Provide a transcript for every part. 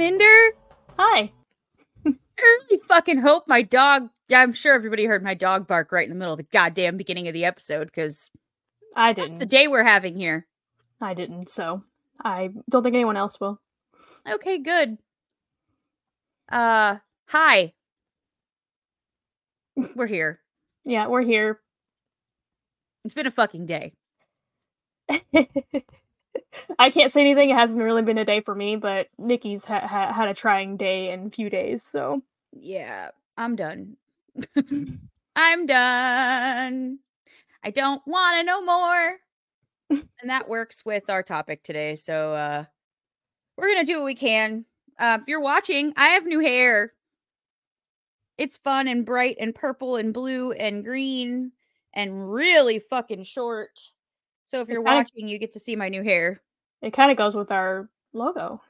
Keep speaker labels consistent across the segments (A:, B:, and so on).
A: Hi, Amanda.
B: Hi.
A: I really fucking hope my dog. Yeah, I'm sure everybody heard my dog bark right in the middle of the goddamn beginning of the episode because
B: I
A: that's the
B: didn't.
A: day we're having here.
B: I didn't. So I don't think anyone else will.
A: Okay, good. Uh, hi. We're here.
B: Yeah, we're here.
A: It's been a fucking day.
B: I can't say anything. It hasn't really been a day for me, but Niki's ha- ha- had a trying day in a few days. So
A: Yeah, I'm done. I'm done. I don't want to know more. and that works with our topic today. So uh we're to do what we can. Uh, if you're watching, I have new hair. It's fun and bright and purple and blue and green and really fucking short. So if
B: It
A: you're
B: kinda-
A: watching, you get to see my new hair.
B: it kind of goes with our logo.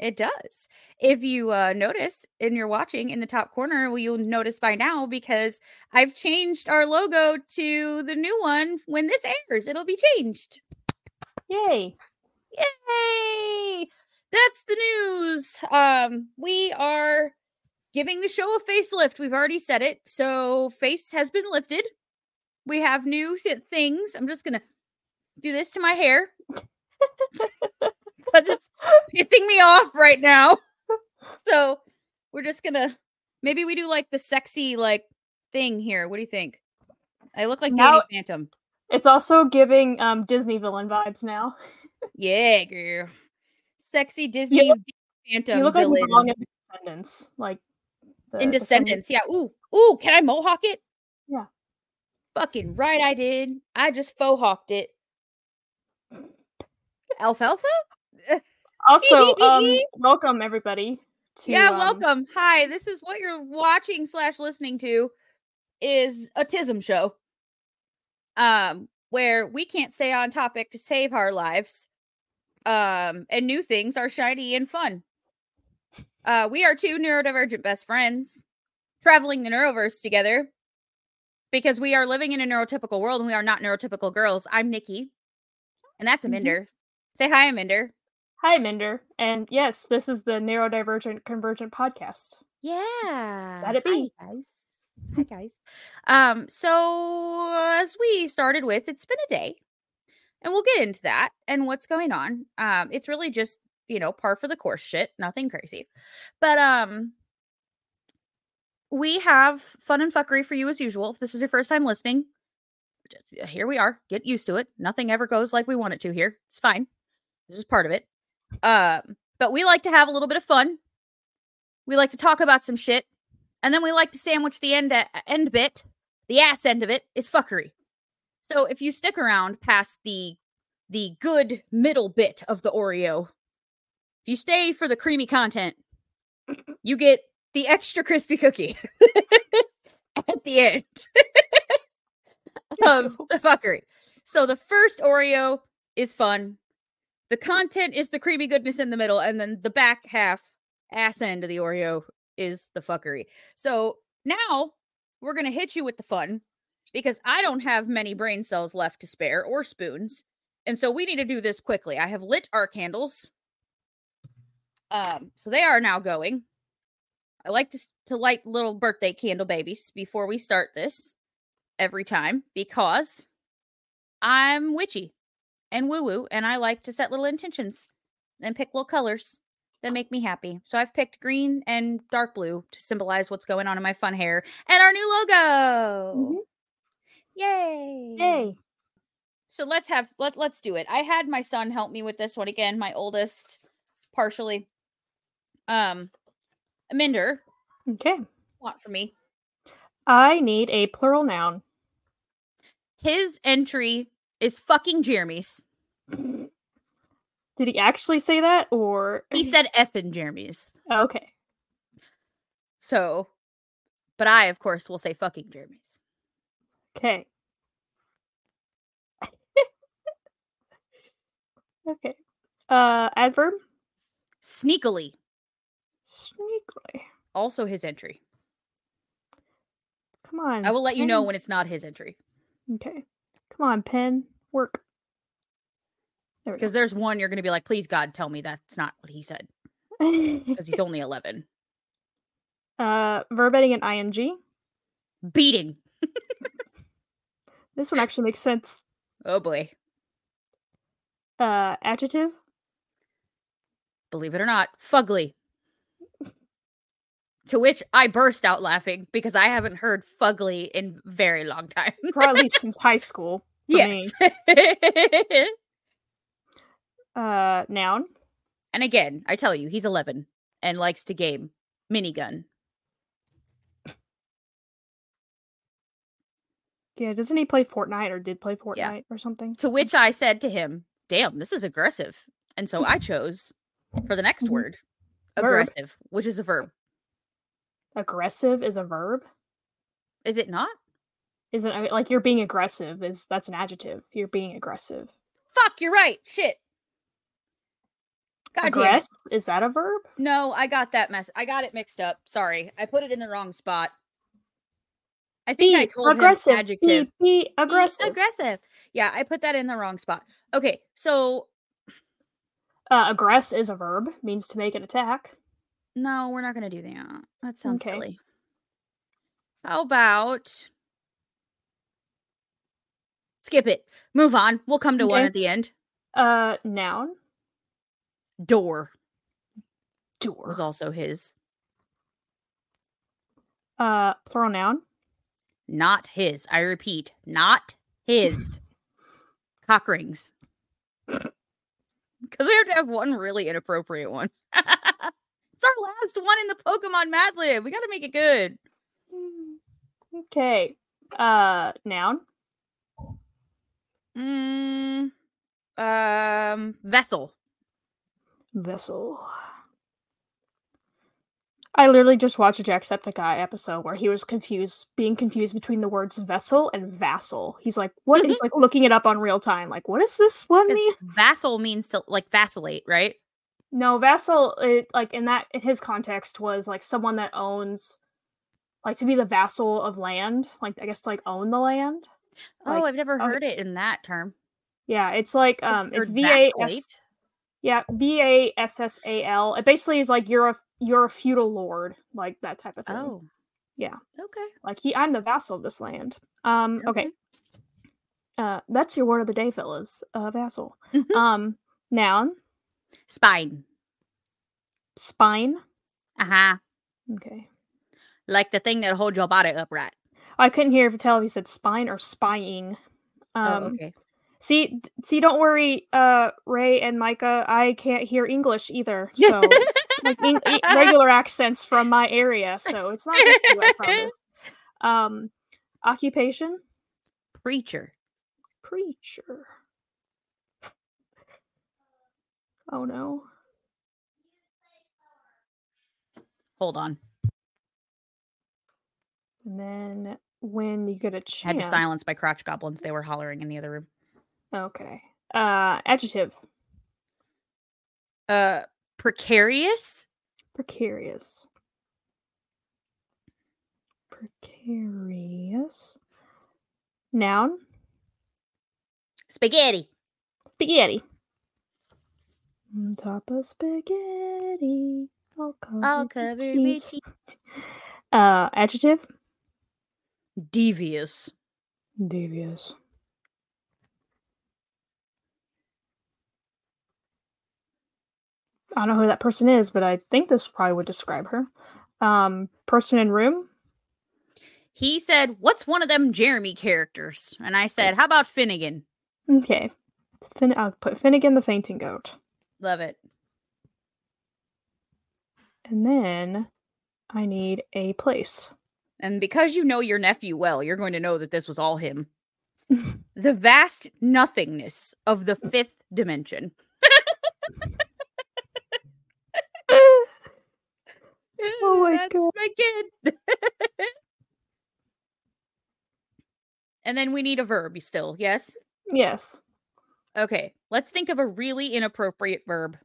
A: It does. If you uh, notice and you're watching in the top corner, well, you'll notice by now because I've changed our logo to the new one. When this airs, it'll be changed.
B: Yay!
A: Yay! That's the news. Um, we are giving the show a facelift. We've already said it. So face has been lifted. We have new th- things. I'm just gonna do this to my hair. Because it's pissing me off right now. So we're just gonna maybe we do like the sexy like thing here. What do you think? I look like Danny Phantom.
B: It's also giving um Disney villain vibes now.
A: Yeah, girl. Sexy Disney Phantom
B: you look like
A: villain.
B: you belong in Descendants, like the-
A: in
B: the.
A: Yeah. Ooh, ooh. Can I mohawk it?
B: Yeah.
A: Fucking right, I did. I just faux hawked it. Alfalfa?
B: Also, um, welcome everybody. To,
A: yeah.
B: um,
A: welcome. Hi. This is what you're watching slash listening to. Is a tism show. Um, where we can't stay on topic to save our lives. Um, and new things are shiny and fun. Uh, we are two neurodivergent best friends traveling the neuroverse together because we are living in a neurotypical world and we are not neurotypical girls. I'm Niki, and that's
B: Mhm.
A: Amanda. Say hi, Amanda.
B: Hi, Minder, and yes, this is the Neurodivergent Convergent podcast.
A: Yeah.
B: Let it be.
A: Hi, guys. Hi, guys. Um, so as we started with, it's been a day, and we'll get into that and what's going on. Um, it's really just you know par for the course shit, nothing crazy, but um. We have fun and fuckery for you as usual. If this is your first time listening, just, uh, here we are. Get used to it. Nothing ever goes like we want it to here. It's fine. This is part of it. Um, but we like to have a little bit of fun. We like to talk about some shit, and then we like to sandwich the end uh, end bit. The ass end of it is fuckery. So if you stick around past the the good middle bit of the Oreo, if you stay for the creamy content, you get the extra crispy cookie at the end of the fuckery. So the first Oreo is fun. The content is the creamy goodness in the middle, and then the back half, ass end of the Oreo, is the fuckery. So now we're gonna hit you with the fun because I don't have many brain cells left to spare or spoons, and so we need to do this quickly. I have lit our candles, um, so they are now going. I like to to light little birthday candle babies before we start this every time because I'm witchy and woo woo, and I like to set little intentions and pick little colors that make me happy. So I've picked green and dark blue to symbolize what's going on in my fun hair and our new logo.
B: Mhm.
A: Yay!
B: Yay!
A: So let's have let let's do it. I had my son help me with this one again, my oldest, partially. Um, Minder,
B: Okay,
A: what for me?
B: I need a plural noun.
A: His entry is fucking Jeremy's.
B: Did he actually say that, or
A: He said effing Jeremy's.
B: okay?
A: So, but I, of course, will say fucking Jeremy's.
B: Okay. okay. Uh, adverb.
A: Sneakily,
B: Sneakily.
A: also his entry.
B: Come on.
A: I will let you know when it's not his entry
B: Okay. Come on, pen. Work. There
A: because there's one you're going to be like, please God, tell me that's not what he said. because he's only 11.
B: uh, verb ending in ing.
A: Beating.
B: This one actually makes sense.
A: Oh boy.
B: Uh, adjective.
A: Believe it or not, fugly. To which I burst out laughing because I haven't heard fugly in very long time.
B: Probably since high school.
A: yes.
B: Uh, noun.
A: and again, I tell you, he's 11 and likes to game minigun.
B: Yeah, doesn't he play Fortnite or did play Fortnite
A: Yeah.
B: or something?
A: To which I said to him, "Damn, this is aggressive." And so I chose for the next
B: Mhm.
A: word,
B: Verb.
A: aggressive, which is a verb.
B: Aggressive is a verb.
A: Is it not?
B: Isn't I mean, like you're being aggressive is that's an adjective. You're being aggressive.
A: Fuck, you're right. Shit. God damn it.
B: Aggress is that a verb?
A: No, I got that mess. I got it mixed up. Sorry. I put it in the wrong spot. I think I told
B: aggressive.
A: him adjective.
B: Be, be
A: Be
B: aggressive.
A: aggressive. Yeah, I put that in the wrong spot. Okay, so
B: uh, aggress is a verb. Means to make an attack.
A: no, we're not gonna do that. That sounds
B: Okay.
A: silly. How about skip it? Move on. We'll come to one at the end.
B: Uh, noun.
A: Door
B: Door.
A: was also his,
B: Uh, plural noun.
A: not his. I repeat, not his. Cock rings. Because we have to have one really inappropriate one. it's our last one in the Pokemon Mad Lib. We got to make it good.
B: Okay. Uh, noun.
A: Mm, um, vessel.
B: Vessel. I literally just watched a Jacksepticeye episode where he was confused, being confused between the words vessel and vassal. He's like, what? He's like looking it up on real time. Like, what does this one mean?
A: Vassal means to like vacillate, right?
B: No, vassal. It, like in that, in his context, was like someone that owns, like to be the vassal of land. Like I guess to, like own the land.
A: oh,
B: Like,
A: I've never
B: oh,
A: heard it in that term.
B: Yeah, it's like um, it's V A S. Yeah, V A S S A L. It basically is like you're a you're a feudal lord, like that type of thing.
A: Oh,
B: Yeah.
A: Okay.
B: Like he, I'm the vassal of this land. Um. Okay. Uh, that's your word of the day, fellas. Uh, vassal.
A: Mhm.
B: Um, noun,
A: Spine.
B: spine.
A: Uh huh.
B: Okay.
A: Like the thing that holds your body upright.
B: I couldn't hear if tell if you said spine or spying. Um,
A: oh, okay.
B: See, see, don't worry, uh, Ray and Micah. I can't hear English either. So, like e- regular accents from my area. So it's not just you, I promise. Um, occupation,
A: Preacher.
B: preacher. Oh no.
A: Hold on.
B: And then when you get a chance,
A: I had to silence my crotch goblins. They were hollering in the other room.
B: Okay. Uh, adjective,
A: Uh, precarious.
B: precarious. Precarious. Noun,
A: Spaghetti.
B: spaghetti. On top of spaghetti, all covered,
A: All
B: with
A: covered with
B: cheese. Uh, adjective,
A: Devious.
B: devious. I don't know who that person is, but I think this probably would describe her. Um, person in room,
A: He said, "What's one of them Jeremy characters?" And I said, "How about Finnegan?"
B: Okay. Fin- I'll put Finnegan the fainting goat.
A: Love it.
B: And then I need a place.
A: And because you know your nephew well, you're going to know that this was all him. the vast nothingness of the fifth dimension.
B: Oh my
A: That's
B: God.
A: my kid. and then we need a verb still, yes?
B: yes.
A: Okay, let's think of a really inappropriate verb.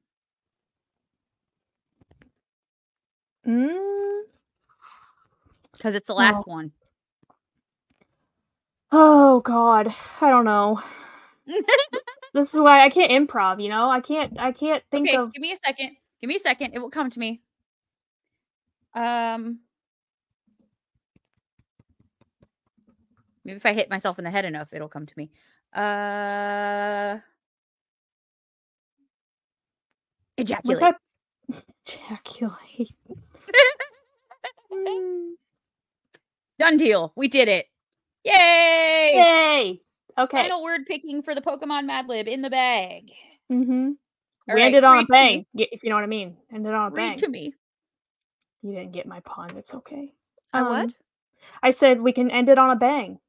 B: Mm.
A: Because it's the last
B: Oh.
A: one.
B: Oh God. I don't know. This is why I can't improv, you know? I can't I can't think
A: okay,
B: of
A: give me a second. Give me a second. It will come to me. Um, maybe if I hit myself in the head enough, it'll come to me. Uh, ejaculate.
B: What type- Ejaculate. Mm.
A: Done deal. We did it. Yay!
B: Yay! Okay.
A: Final word picking for the Pokemon Mad Lib in the bag.
B: Mm-hmm.
A: All
B: we
A: right,
B: ended on a
A: read
B: bang, if you know what I mean. Ended on a
A: Read
B: bang.
A: to me.
B: You didn't get my pun. It's okay.
A: What?
B: Um, I said we can end it on a bang.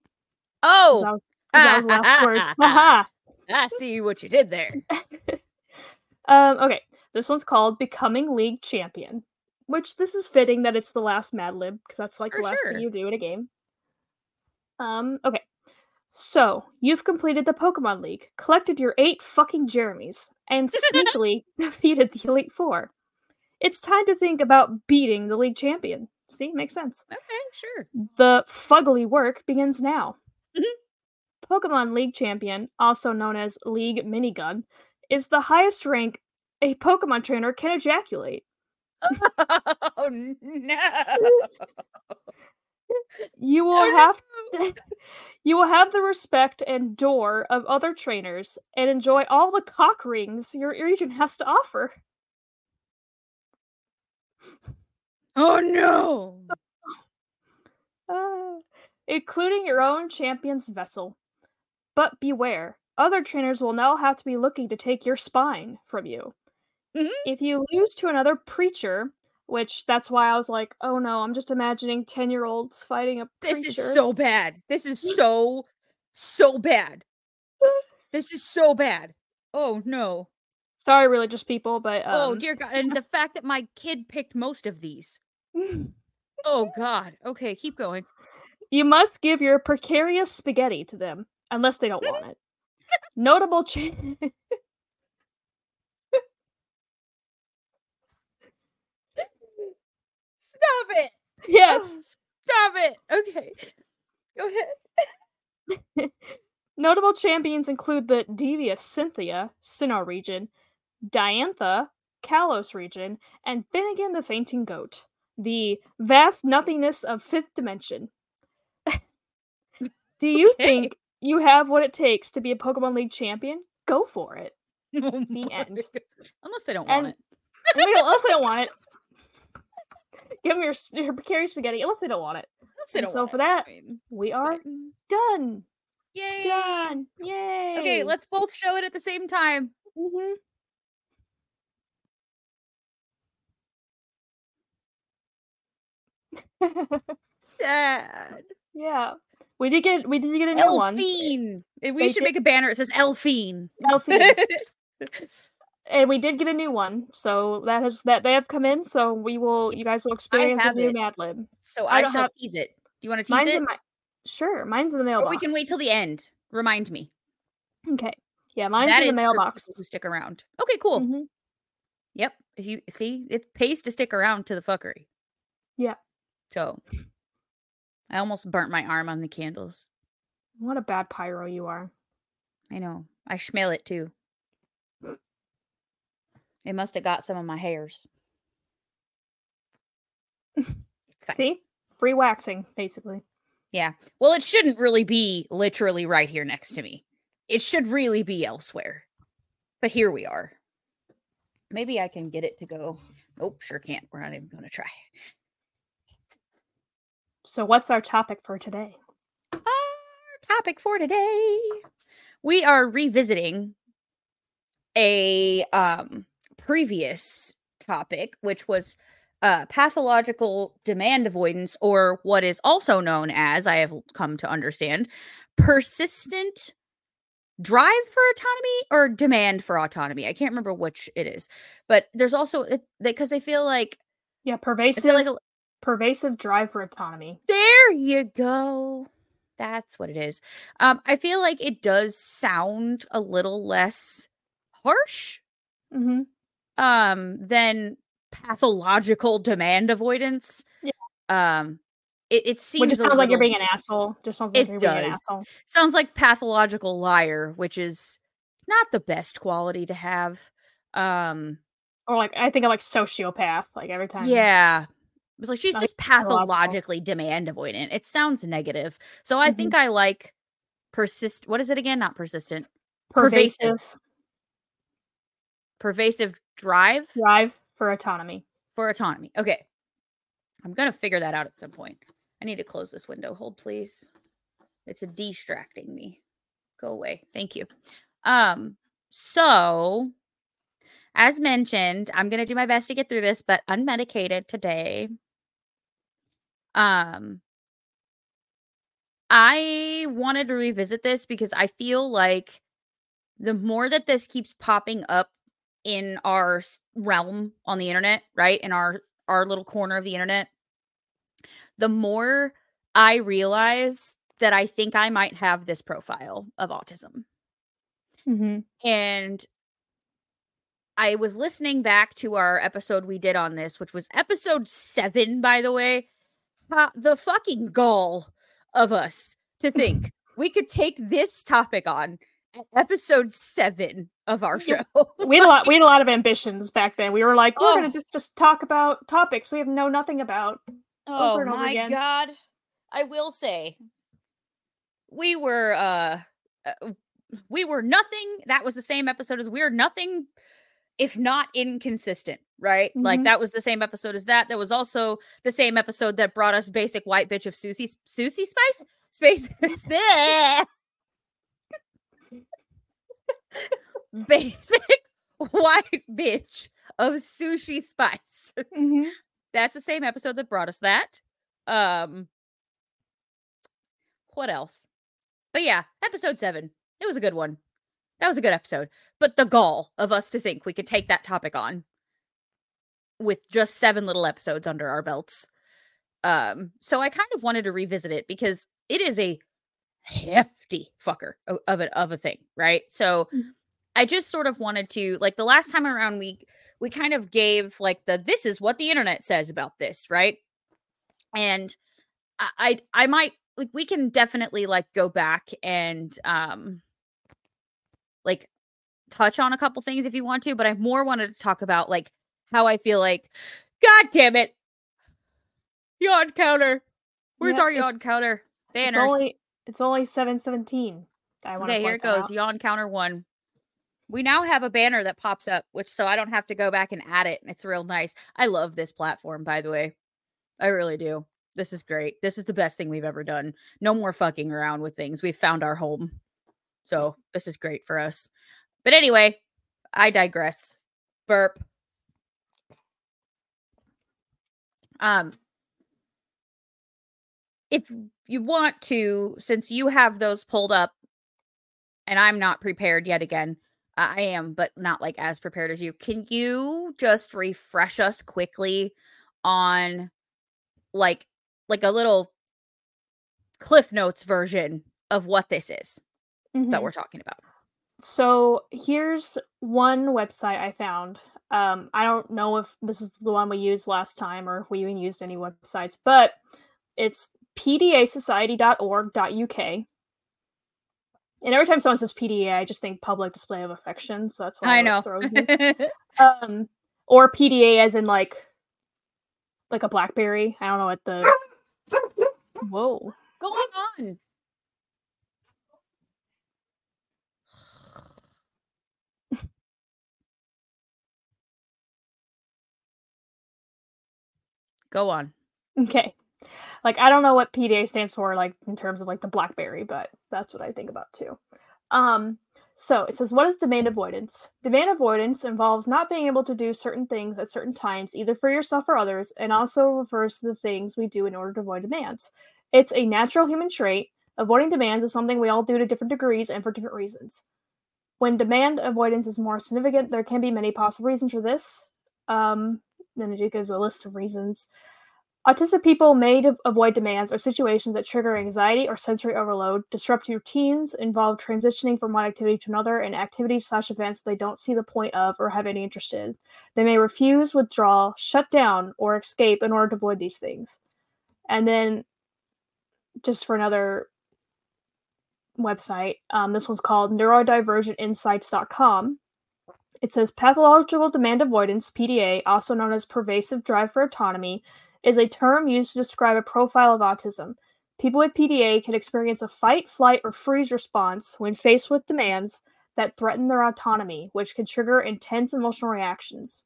A: Oh,
B: that was, 'cause that was the last word.
A: I see what you did there.
B: Um, okay, this one's called Becoming League Champion, which this is fitting that it's the last Mad Lib because that's like
A: For
B: the last
A: sure.
B: thing you do in a game. Um, okay, so you've completed the Pokemon League, collected your eight fucking Jeremys, and sneakily defeated the Elite Four. It's time to think about beating the league champion. See, makes sense.
A: Okay, sure.
B: The fuggly work begins now.
A: Mhm.
B: Pokemon League Champion, also known as League Minigun, is the highest rank a Pokemon trainer can ejaculate.
A: Oh no!
B: You will
A: Oh,
B: have
A: no.
B: you will have the respect and door of other trainers and enjoy all the cock rings your region has to offer.
A: Oh no!
B: Ah, including your own champion's vessel. But beware, other trainers will now have to be looking to take your spine from you.
A: Mhm.
B: If you lose to another preacher, which that's why I was like, oh no, I'm just imagining 10 year olds fighting a
A: This is so bad. This is so so bad. This is so bad. Oh no!
B: Sorry, religious people, but um,
A: oh dear God! And the fact that my kid picked most of these. Mm. Oh God. Okay, keep going.
B: you must give your precarious spaghetti to them, unless they don't want it. Notable cha-
A: Stop it!
B: yes.
A: Oh, stop it! Okay, go ahead.
B: Notable champions include the devious Cynthia, Sinnoh region, Diantha, Kalos region, and Finnegan the Fainting Goat, the vast nothingness of fifth dimension. Do you
A: Okay.
B: think you have what it takes to be a Pokemon League champion? Go for it.
A: Oh
B: The end.
A: God. Unless they don't
B: And-
A: want it.
B: And we don't- unless they don't want it. Give them your, your precarious spaghetti, unless they don't want it.
A: Unless they
B: and
A: don't
B: so
A: want
B: for
A: it.
B: that,
A: I mean,
B: We are
A: fine.
B: done.
A: Yay!
B: Done. Yay.
A: Okay, let's both show it at the same time.
B: Mhm.
A: Sad.
B: yeah. We did get we did get a new one.
A: Elfine. Eh, We
B: They
A: should
B: did-
A: make a banner. It says Elfine.
B: Elfine. and we did get a new one. So that has that they have come in, so we will you guys will experience a new
A: it.
B: Mad Lib.
A: so
B: I
A: I, shall
B: have-
A: tease it. Do you want to tease
B: Mine's
A: it?
B: my Sure, mine's in the mailbox.
A: or we can wait till the end. Remind me.
B: Okay. Yeah, mine's
A: That
B: in the mailbox.
A: who stick around. Okay, cool.
B: Mhm.
A: Yep. If you see, it pays to stick around to the fuckery.
B: Yeah.
A: So I almost burnt my arm on the candles.
B: What a bad pyro you are.
A: I know. I smell it too. It must have got some of my hairs. It's fine.
B: See? Free waxing, basically.
A: Yeah. Well, it shouldn't really be literally right here next to me. It should really be elsewhere. But here we are. Maybe I can get it to go. Nope, sure can't. We're not even going to try.
B: So what's our topic for today?
A: Our topic for today. We are revisiting a um previous topic which was uh pathological demand avoidance or what is also known as I have come to understand persistent drive for autonomy or demand for autonomy. I can't remember which it is. But there's also because I feel like
B: Yeah,
A: I
B: pervasive
A: feel like a-
B: pervasive drive for autonomy.
A: There you go. That's what it is. Um, I feel like it does sound a little less harsh
B: hmm
A: um than pathological demand avoidance.
B: Yeah.
A: Um it, it seems
B: Which just sounds like you're being an asshole. Just sounds like
A: It
B: you're being an
A: does.
B: asshole.
A: sounds like pathological liar, which is not the best quality to have. Um
B: or like I think of like sociopath. Like every time.
A: Yeah. It was like she's
B: Like,
A: just pathologically demand avoidant. It sounds negative. So I
B: Mhm.
A: think I like persist what is it again? Not persistent.
B: pervasive,
A: pervasive. Pervasive drive
B: drive for autonomy.
A: for autonomy. Okay. I'm gonna figure that out at some point. I need to close this window. Hold please. It's a distracting me. Go away. Thank you. Um, so as mentioned, I'm gonna do my best to get through this, but unmedicated today. Um I wanted to revisit this because I feel like the more that this keeps popping up in our realm on the internet, right? In our our little corner of the internet, the more I realize that I think I might have this profile of autism.
B: Mm-hmm.
A: And I was listening back to our episode we did on this, which was episode seven, by the way. The fucking gall of us to think we could take this topic on episode seven of our show.
B: We had a lot. We had a lot of ambitions back then. We were like, we're
A: Oh.
B: gonna just just talk about topics we have know nothing about.
A: oh
B: over and over
A: my god. I will say we were uh uh, we were nothing that was the same episode as we are nothing if not inconsistent right like
B: Mhm.
A: that was the same episode as that that was also the same episode that brought us basic white bitch of susie susie spice space basic white bitch of sushi spice
B: Mm-hmm.
A: that's the same episode that brought us that. Um what else? But yeah, episode 7. It was a good one. That was a good episode. But the gall of us to think we could take that topic on with just 7 little episodes under our belts. Um so I kind of wanted to revisit it because it is a hefty fucker o- of a of a thing, right? So
B: Mhm.
A: I just sort of wanted to like the last time around we we kind of gave like the this is what the internet says about this, right? And I I, I might like we can definitely like go back and um like touch on a couple things if you want to, but I more wanted to talk about like how I feel like god damn it. Yawn counter. Where's
B: Yeah,
A: our yawn counter?
B: It's only it's only seven seventeen. I want
A: Okay, here it goes. Yawn counter one. We now have a banner that pops up, which so I don't have to go back and add it. It's real nice. I love this platform, by the way. I really do. This is great. This is the best thing we've ever done. No more fucking around with things. We've found our home. So this is great for us. But anyway, I digress. Burp. Um if you want to, since you have those pulled up, and I'm not prepared yet again. I am, but not like as prepared as you. Can you just refresh us quickly on like like a little cliff notes version of what this is that
B: Mhm.
A: we're talking about?
B: So here's one website I found. Um, I don't know if this is the one we used last time or if we even used any websites, but it's pdasociety.org.uk. And every time someone says PDA, I just think public display of affection. So that's why
A: I know.
B: throws me. um, or PDA as in like like a BlackBerry. I don't know what the whoa.
A: Going on. Go on.
B: Okay. Like I don't know what PDA stands for like in terms of like the BlackBerry, but that's what I think about too. Um so it says what is demand avoidance? Demand avoidance involves not being able to do certain things at certain times either for yourself or others and also refers to the things we do in order to avoid demands. It's a natural human trait. Avoiding demands is something we all do to different degrees and for different reasons. When demand avoidance is more significant, there can be many possible reasons for this. Um, then it gives a list of reasons. Autistic people may de- avoid demands or situations that trigger anxiety or sensory overload, disrupt routines, involve transitioning from one activity to another, and activities slash events they don't see the point of or have any interest in. They may refuse, withdraw, shut down, or escape in order to avoid these things. And then, just for another website, um, this one's called neurodivergentinsights.com. it says pathological demand avoidance, PDA, also known as pervasive drive for autonomy, is a term used to describe a profile of autism. People with PDA can experience a fight, flight, or freeze response when faced with demands that threaten their autonomy, which can trigger intense emotional reactions.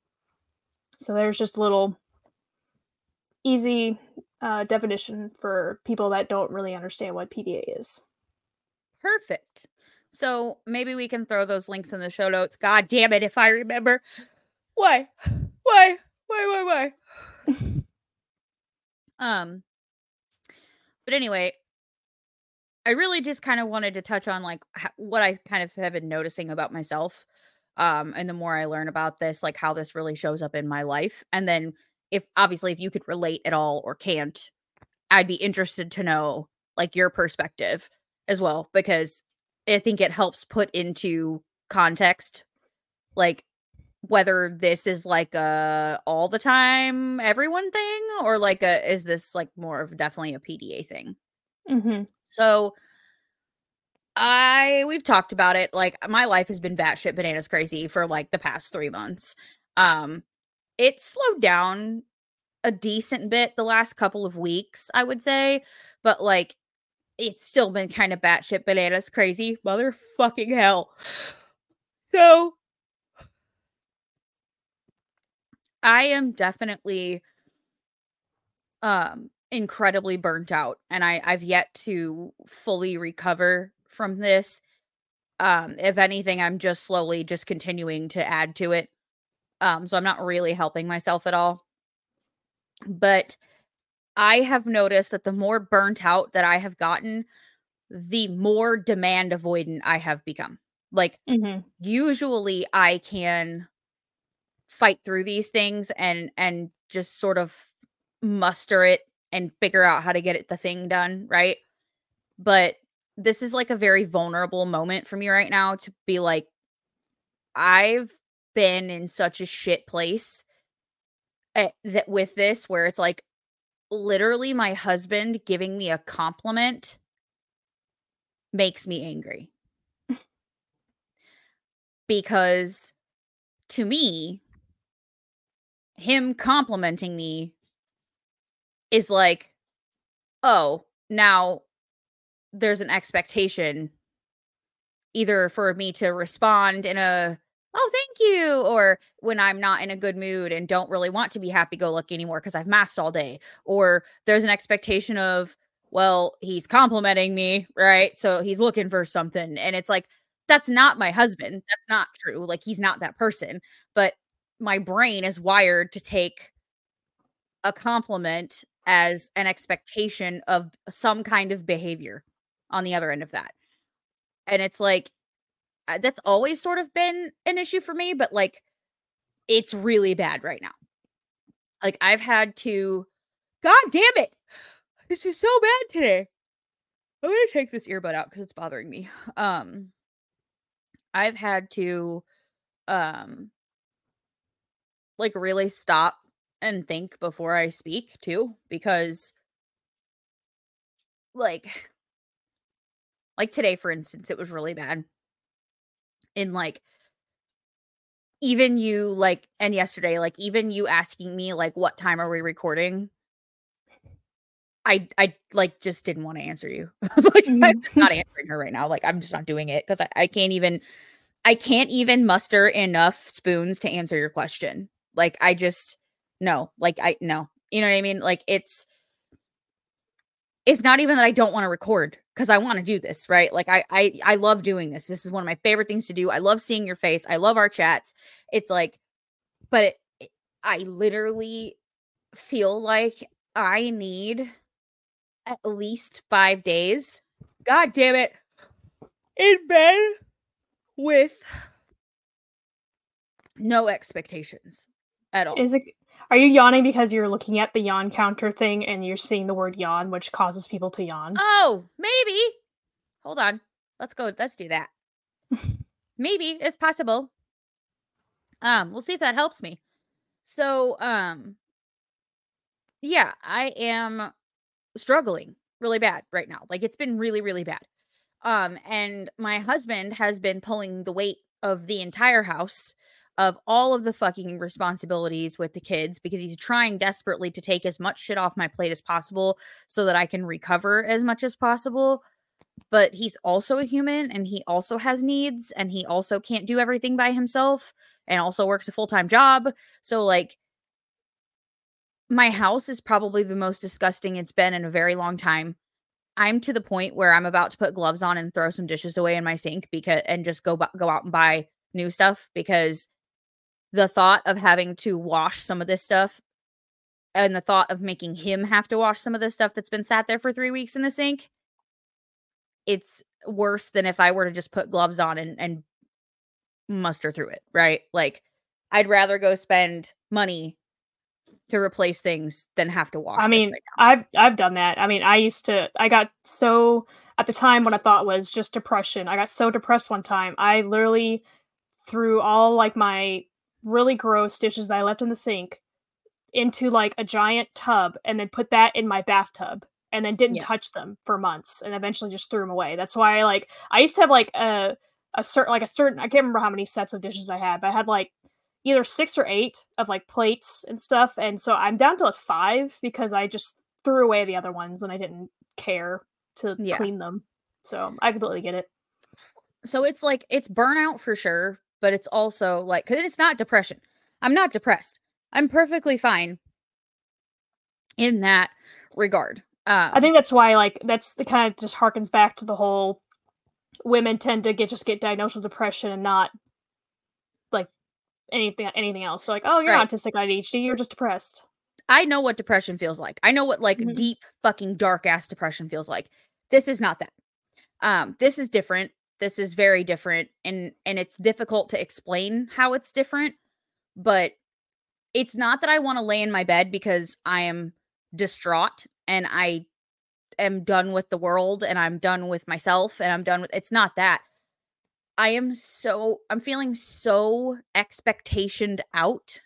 B: So there's just a little easy uh, definition for people that don't really understand what PDA is.
A: Perfect. So maybe we can throw those links in the show notes. God damn it, if I remember. Why? Why? Why? Why? Why? um. But anyway, I really just kind of wanted to touch on like what I kind of have been noticing about myself. Um, and the more I learn about this, like how this really shows up in my life, and then if obviously if you could relate at all or can't, I'd be interested to know like your perspective as well because I think it helps put into context like whether this is like a all the time everyone thing or like a is this like more of definitely a PDA thing.
B: Mm-hmm.
A: So I we've talked about it. Like my life has been batshit bananas crazy for like the past three months. Um, it slowed down a decent bit the last couple of weeks, I would say, but like it's still been kind of batshit bananas crazy. Motherfucking hell. So I am definitely um incredibly burnt out and I I've yet to fully recover from this. Um if anything I'm just slowly just continuing to add to it. Um so I'm not really helping myself at all. But I have noticed that the more burnt out that I have gotten, the more demand avoidant I have become. Like,
B: mm-hmm.
A: usually I can fight through these things and and just sort of muster it and figure out how to get it the thing done, right? But this is like a very vulnerable moment for me right now to be like I've been in such a shit place uh, that with this where it's like literally my husband giving me a compliment makes me angry. because to me, him complimenting me is like, oh, now there's an expectation either for me to respond in a oh, thank you. Or when I'm not in a good mood and don't really want to be happy go lucky anymore because I've masked all day. Or there's an expectation of, well, he's complimenting me, right? So he's looking for something. And it's like, that's not my husband. That's not true. Like he's not that person. But my brain is wired to take a compliment as an expectation of some kind of behavior on the other end of that. And it's like, that's always sort of been an issue for me, but like it's really bad right now. Like I've had to God damn it. This is so bad today. I'm going to take this earbud out cuz it's bothering me. Um I've had to um like really stop and think before I speak too because like like today for instance it was really bad in like even you like and yesterday like even you asking me like what time are we recording? I i like just didn't want to answer you. Like i'm mm-hmm. just not answering her right now. Like i'm just not doing it because I, I can't even i can't even muster enough spoons to answer your question. Like i just no. Like i no. You know what i mean? Like it's it's not even that i don't want to record because I want to do this, right? Like I I I love doing this. This is one of my favorite things to do. I love seeing your face. I love our chats. It's like but it, it, I literally feel like I need at least 5 days. God damn it. In bed with no expectations at all.
B: Is it are you yawning because you're looking at the yawn counter thing and you're seeing the word yawn, which causes people to yawn?
A: Oh, maybe. Hold on. Let's go. Let's do that. maybe it's possible. Um, we'll see if that helps me. So, um, yeah, I am struggling really bad right now. Like it's been really, really bad. Um, and my husband has been pulling the weight of the entire house of all of the fucking responsibilities with the kids because he's trying desperately to take as much shit off my plate as possible so that I can recover as much as possible. But he's also a human and he also has needs and he also can't do everything by himself and also works a full time job. So, like, my house is probably the most disgusting it's been in a very long time. I'm to the point where I'm about to put gloves on and throw some dishes away in my sink because and just go go out and buy new stuff because the thought of having to wash some of this stuff and the thought of making him have to wash some of this stuff that's been sat there for 3 weeks in the sink it's worse than if I were to just put gloves on and and muster through it, right? Like I'd rather go spend money to replace things than have to wash.
B: I mean, right I've I've done that. I mean, I used to. I got so at the time what I thought was just depression. I got so depressed one time. I literally threw all like my really gross dishes that I left in the sink into like a giant tub and then put that in my bathtub and then didn't yeah. touch them for months and eventually just threw them away. That's why I like I used to have like a a certain like a certain I can't remember how many sets of dishes I had, but I had like either six or eight of like plates and stuff. And so I'm down to like five because I just threw away the other ones and I didn't care to yeah. clean them. So I completely get it.
A: So it's like it's burnout for sure, but it's also like because it's not depression. I'm not depressed. I'm perfectly fine in that regard.
B: Um, I think that's why like that's the kind of just harkens back to the whole women tend to get just get diagnosed with depression and not like anything anything else. So like, oh, you're right. autistic ADHD, you're just depressed.
A: I know what depression feels like. I know what like mm-hmm. deep fucking dark ass depression feels like. This is not that. Um, this is different. This is very different, and and it's difficult to explain how it's different. But it's not that I want to lay in my bed because I am distraught and I am done with the world and I'm done with myself and I'm done with it's not that. I am so I'm feeling so expectationed out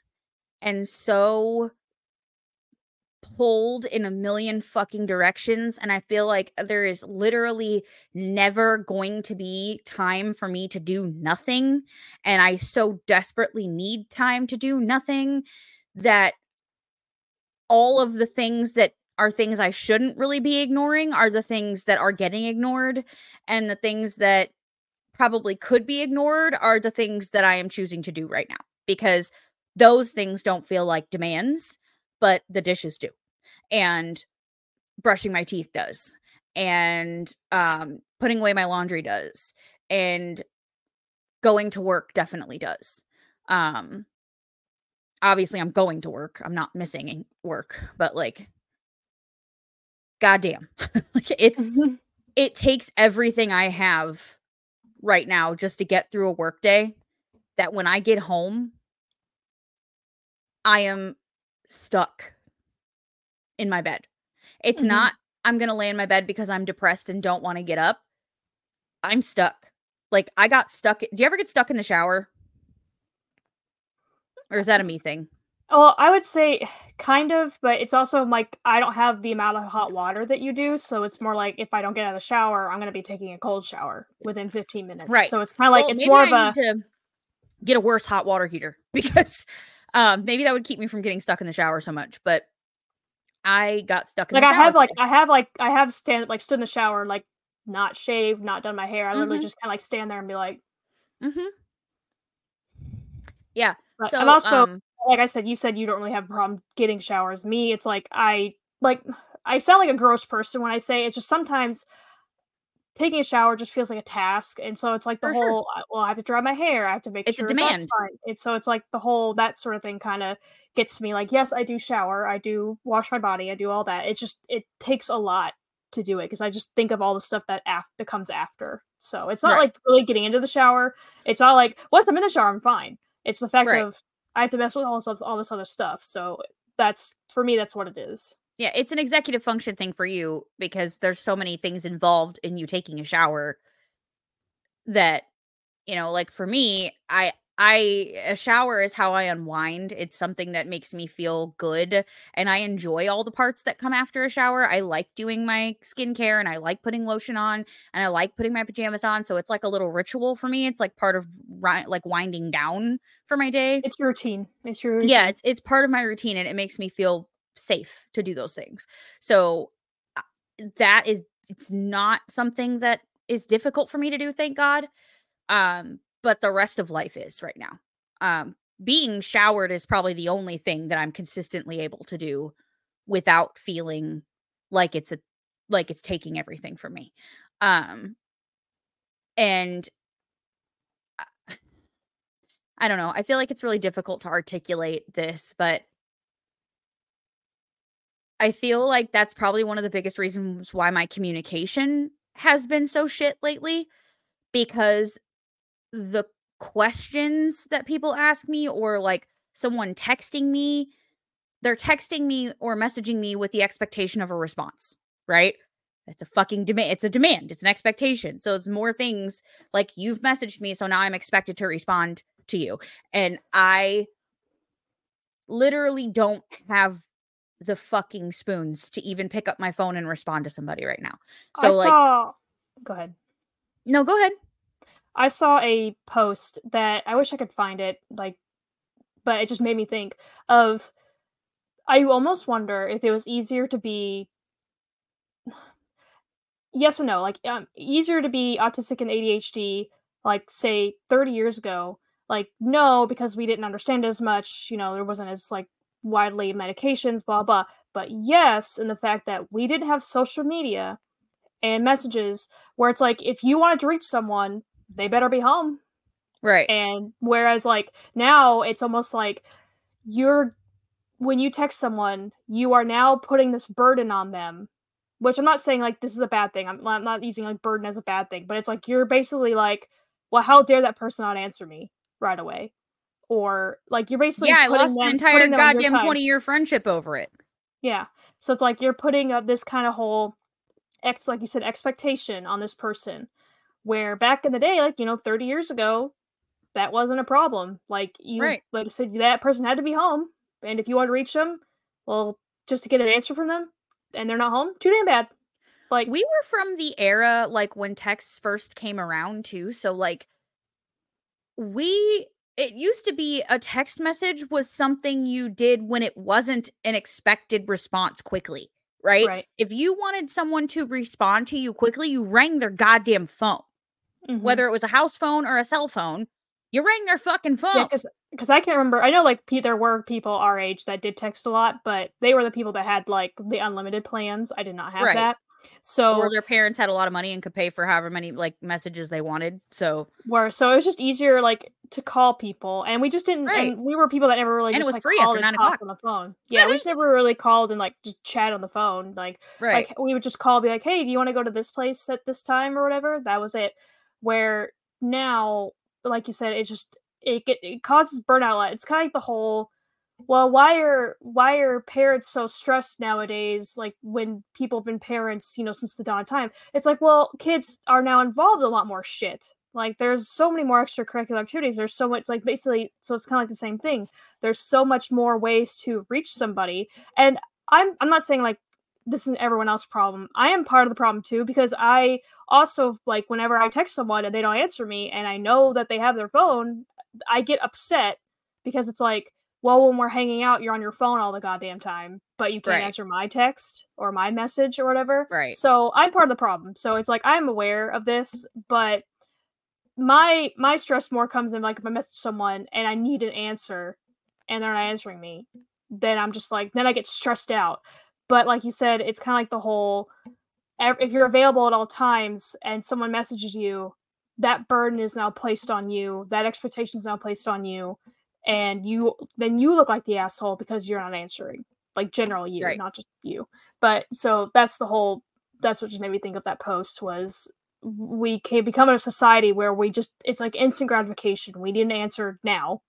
A: and so pulled in a million fucking directions and I feel like there is literally never going to be time for me to do nothing and I so desperately need time to do nothing that all of the things that are things I shouldn't really be ignoring are the things that are getting ignored and the things that probably could be ignored are the things that I am choosing to do right now because those things don't feel like demands, but the dishes do. And brushing my teeth does. And um, putting away my laundry does. And going to work definitely does. Um, obviously, I'm going to work. I'm not missing work, but like, goddamn, like it's mm-hmm. it takes everything I have right now just to get through a workday that when I get home, I am stuck in my bed. It's mm-hmm. not, I'm going to lay in my bed because I'm depressed and don't want to get up. I'm stuck. Like, I got stuck. Do you ever get stuck in the shower? Or is that a me thing?
B: Well, I would say kind of, but it's also like I don't have the amount of hot water that you do, so it's more like if I don't get out of the shower, I'm going to be taking a cold shower within 15 minutes. Right. So it's kind of like well, it's more I of a
A: get a worse hot water heater because um maybe that would keep me from getting stuck in the shower so much, but I got stuck in
B: like
A: I
B: have like I have like I have stand like stood in the shower like not shaved, not done my hair. I literally mm-hmm. just kind of like stand there and be like,
A: mm-hmm. Yeah.
B: But so I'm also um, like I said, you said you don't really have a problem getting showers. Me, it's like I like I sound like a gross person when I say it's just sometimes taking a shower just feels like a task, and so it's like the For whole sure. well, I have to dry my hair, I have to make it's sure a demand. that's fine. And so it's like the whole that sort of thing kind of gets to me. Like, yes, I do shower, I do wash my body, I do all that. It just it takes a lot to do it because I just think of all the stuff that af- that comes after. So it's not right. like really getting into the shower. It's not like once I'm in the shower, I'm fine. It's the fact right. of I have to mess with all this all this other stuff. So that's for me, that's what it is.
A: Yeah, it's an executive function thing for you because there's so many things involved in you taking a shower that you know, like for me, I I a shower is how I unwind. It's something that makes me feel good and I enjoy all the parts that come after a shower. I like doing my skincare and I like putting lotion on and I like putting my pajamas on, so it's like a little ritual for me. It's like part of ri- like winding down for my day.
B: It's your routine. It's your routine.
A: Yeah, it's it's part of my routine and it makes me feel safe to do those things. So uh, that is it's not something that is difficult for me to do, thank God. Um but the rest of life is right now. Um, being showered is probably the only thing that I'm consistently able to do without feeling like it's a like it's taking everything from me. Um, and uh, I don't know. I feel like it's really difficult to articulate this, but I feel like that's probably one of the biggest reasons why my communication has been so shit lately because the questions that people ask me or like someone texting me, they're texting me or messaging me with the expectation of a response, right? It's a fucking demand. It's a demand. It's an expectation. So it's more things like you've messaged me. So now I'm expected to respond to you. And I literally don't have the fucking spoons to even pick up my phone and respond to somebody right now. So
B: I
A: like
B: saw... go ahead.
A: No, go ahead.
B: I saw a post that I wish I could find it, like, but it just made me think of. I almost wonder if it was easier to be. Yes and no, like um, easier to be autistic and ADHD, like say 30 years ago. Like no, because we didn't understand as much. You know, there wasn't as like widely medications, blah blah. But yes, in the fact that we didn't have social media and messages where it's like if you wanted to reach someone they better be home.
A: Right.
B: And whereas like now it's almost like you're when you text someone, you are now putting this burden on them. Which I'm not saying like this is a bad thing. I'm, I'm not using like burden as a bad thing, but it's like you're basically like, well, how dare that person not answer me right away? Or like you're basically
A: yeah, I lost them, an entire goddamn twenty year friendship over it.
B: Yeah, so it's like you're putting up this kind of whole ex, like you said, expectation on this person, where back in the day, like, you know, 30 years ago, that wasn't a problem. Like you right. like I said, that person had to be home. And if you want to reach them, well, just to get an answer from them and they're not home, too damn bad. Like
A: we were from the era like when texts first came around too. So like we it used to be a text message was something you did when it wasn't an expected response quickly, right? right? If you wanted someone to respond to you quickly, you rang their goddamn phone mm-hmm. whether it was a house phone or a cell phone. You rang their fucking phone.
B: Yeah, because I can't remember. I know like there were people our age that did text a lot, but they were the people that had like the unlimited plans. I did not have right. that. So
A: or their parents had a lot of money and could pay for however many like messages they wanted. So
B: were so it was just easier like to call people, and we just didn't. Right. And we were people that never really
A: and
B: just,
A: it was
B: like,
A: free after nine o'clock
B: on the phone. Yeah, we just never really called and like just chat on the phone. Like right, like we would just call, be like, hey, do you want to go to this place at this time or whatever. That was it. Where now, like you said, it just it it causes burnout. It's kind of like the whole well why are why are parents so stressed nowadays like when people have been parents you know since the dawn of time? It's like well kids are now involved in a lot more shit. Like there's so many more extracurricular activities. There's so much like basically so it's kind of like the same thing. There's so much more ways to reach somebody. And i'm i'm not saying like this is everyone else's problem. I am part of the problem too because I also like whenever I text someone and they don't answer me and I know that they have their phone, I get upset because it's like, well, when we're hanging out, you're on your phone all the goddamn time, but you can't right. answer my text or my message or whatever.
A: Right.
B: So I'm part of the problem. So it's like I'm aware of this, but my my stress more comes in like if I message someone and I need an answer and they're not answering me, then I'm just like then I get stressed out but like you said, it's kind of like the whole if you're available at all times and someone messages you, that burden is now placed on you. That expectation is now placed on you, and you then you look like the asshole because you're not answering. Like general you, right. not just you. But so that's the whole. That's what just made me think of that post was we can become a society where we just it's like instant gratification. We need an answer now,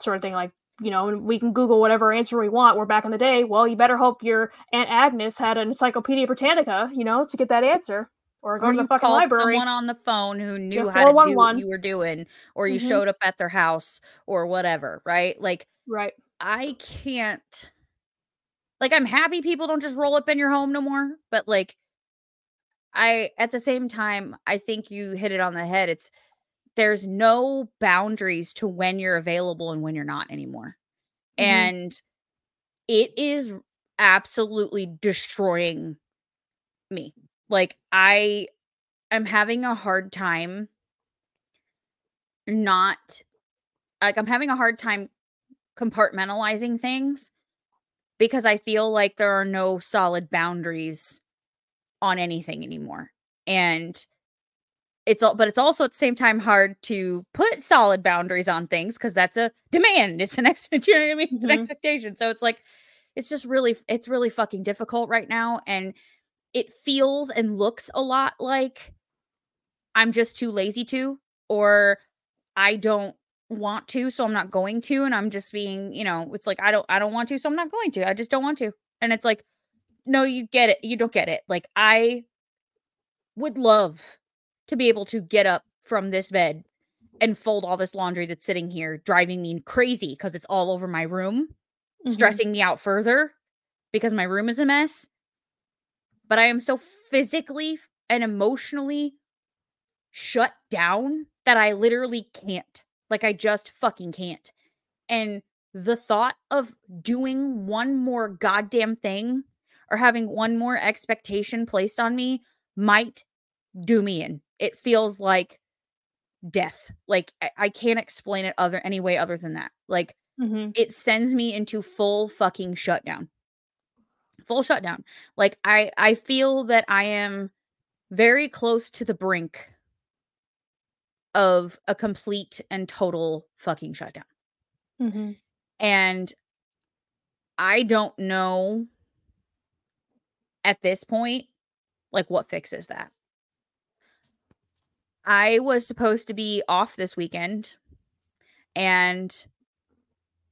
B: sort of thing. Like you know, we can Google whatever answer we want. We're back in the day. Well, you better hope your Aunt Agnes had an Encyclopedia Britannica, you know, to get that answer. Or go
A: or
B: to the
A: you
B: fucking
A: called
B: library.
A: someone on the phone who knew
B: Yeah,
A: how to do what you were doing, or you
B: Mhm.
A: showed up at their house or whatever, right? Like
B: Right.
A: I can't like I'm happy people don't just roll up in your home no more, but like I at the same time, I think you hit it on the head. It's there's no boundaries to when you're available and when you're not anymore.
B: Mhm.
A: And it is absolutely destroying me. Like I am having a hard time not like I'm having a hard time compartmentalizing things because I feel like there are no solid boundaries on anything anymore. And it's all but it's also at the same time hard to put solid boundaries on things because that's a demand. It's an ex you know I mean? It's an
B: Mhm.
A: expectation. So it's like it's just really it's really fucking difficult right now. And it feels and looks a lot like I'm just too lazy to, or I don't want to, so I'm not going to. And I'm just being, you know, it's like I don't I don't want to, so I'm not going to. I just don't want to. And it's like, no, you get it. You don't get it. Like I would love to be able to get up from this bed and fold all this laundry that's sitting here, driving me crazy because it's all over my room,
B: Mhm.
A: stressing me out further because my room is a mess. But I am so physically and emotionally shut down that I literally can't. Like I just fucking can't. And the thought of doing one more goddamn thing or having one more expectation placed on me might do me in. It feels like death. Like I, I can't explain it other any way other than that. Like
B: Mhm.
A: it sends me into full fucking shutdown. Full shutdown. Like I I feel that I am very close to the brink of a complete and total fucking shutdown.
B: Mhm.
A: And I don't know at this point like what fixes that. I was supposed to be off this weekend and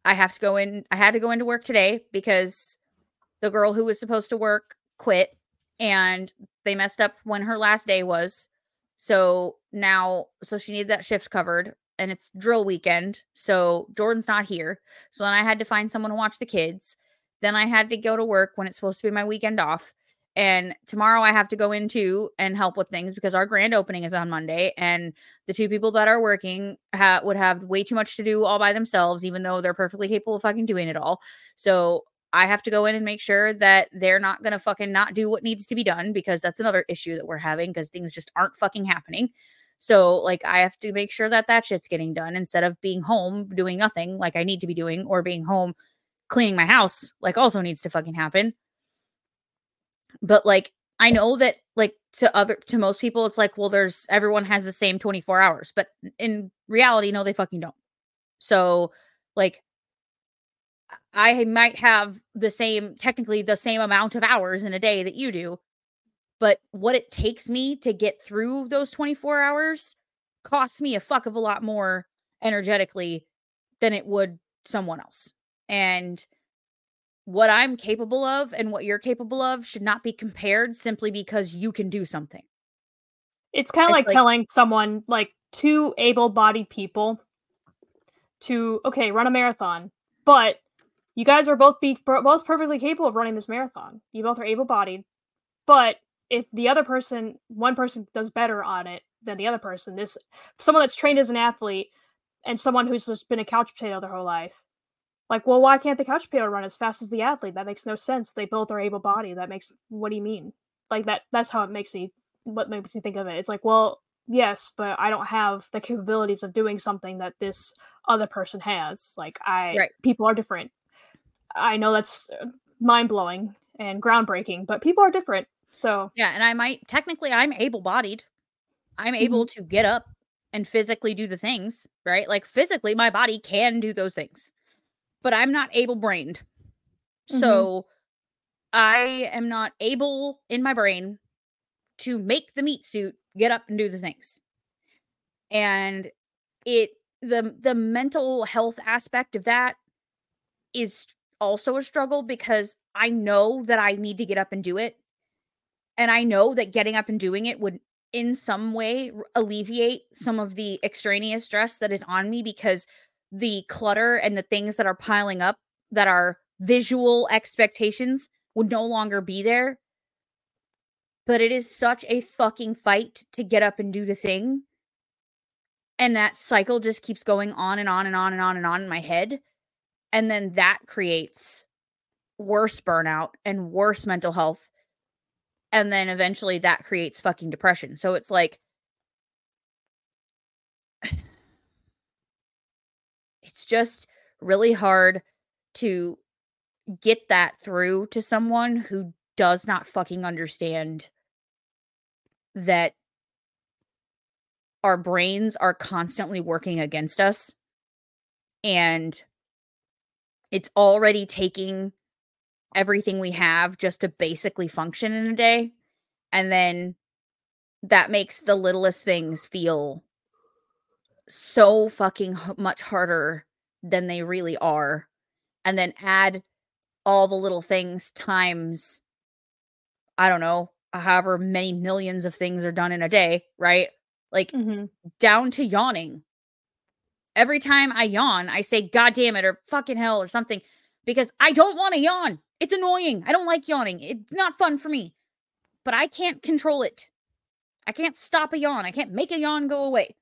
A: I have to go in I had to go into work today because the girl who was supposed to work quit and they messed up when her last day was. So now so she needed that shift covered and it's drill weekend. So Jordan's not here. So then I had to find someone to watch the kids. Then I had to go to work when it's supposed to be my weekend off. And tomorrow I have to go into and help with things because our grand opening is on Monday and the two people that are working ha- would have way too much to do all by themselves even though they're perfectly capable of fucking doing it all. So I have to go in and make sure that they're not going to fucking not do what needs to be done because that's another issue that we're having because things just aren't fucking happening. So, like, I have to make sure that that shit's getting done instead of being home doing nothing like I need to be doing or being home cleaning my house, like, also needs to fucking happen. But, like, I know that, like, to other, to most people, it's like, well, there's everyone has the same 24 hours, but in reality, no, they fucking don't. So, like, I might have the same, technically, the same amount of hours in a day that you do, but what it takes me to get through those 24 hours costs me a fuck of a lot more energetically than it would someone else. And what I'm capable of and what you're capable of should not be compared simply because you can do something.
B: It's kind of like,
A: like-
B: telling someone, like two able-bodied people, to okay, run a marathon, but you guys are both be both perfectly capable of running this marathon. You both are able-bodied, but if the other person, one person does better on it than the other person, this someone that's trained as an athlete and someone who's just been a couch potato their whole life. Like, well, why can't the couch potato run as fast as the athlete? That makes no sense. They both are able-bodied. That makes what do you mean? Like that that's how it makes me what makes me think of it. It's like, well, yes, but I don't have the capabilities of doing something that this other person has. Like I
A: Right.
B: people are different. I know that's mind-blowing and groundbreaking, but people are different. So,
A: Yeah, and I might technically I'm able-bodied. I'm able to get up and physically do the things, right? Like physically my body can do those things. But I'm not able-brained.
B: Mhm.
A: So I am not able in my brain to make the meat suit get up and do the things. And it the the mental health aspect of that is also a struggle because I know that I need to get up and do it. And I know that getting up and doing it would in some way alleviate some of the extraneous stress that is on me because the clutter and the things that are piling up that are visual expectations would no longer be there. But it is such a fucking fight to get up and do the thing. And that cycle just keeps going on and on and on and on and on in my head. And then that creates worse burnout and worse mental health. And then eventually that creates fucking depression. So it's like, it's just really hard to get that through to someone who does not fucking understand that our brains are constantly working against us and it's already taking everything we have just to basically function in a day and then that makes the littlest things feel so fucking much harder than they really are and then add all the little things times I don't know, however many millions of things are done in a day, right? Like mm-hmm. down to yawning. Every time I yawn, I say, God damn it, or fucking hell, or something, because I don't want to yawn. It's annoying. I don't like yawning. It's not fun for me, but I can't control it. I can't stop a yawn. I can't make a yawn go away.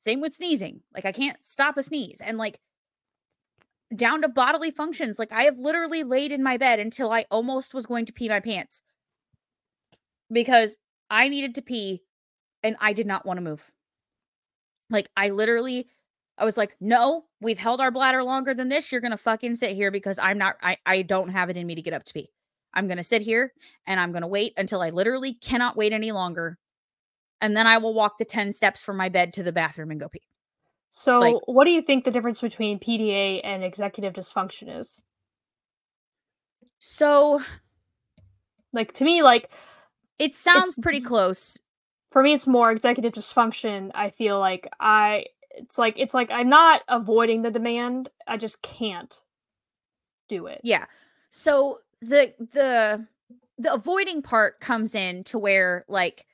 A: Same with sneezing. Like, I can't stop a sneeze. And like, down to bodily functions. Like I have literally laid in my bed until I almost was going to pee my pants because I needed to pee and I did not want to move. Like I literally I was like, "No, we've held our bladder longer than this. You're going to fucking sit here because I'm not I I don't have it in me to get up to pee. I'm going to sit here and I'm going to wait until I literally cannot wait any longer. And then I will walk the 10 steps from my bed to the bathroom and go pee."
B: So, like, what do you think the difference between PDA and executive dysfunction is?
A: So,
B: like to me, like
A: it sounds pretty close.
B: For me, it's more executive dysfunction. I feel like I, it's like it's like I'm not avoiding the demand. I just can't do it.
A: Yeah. So the the the avoiding part comes in to where like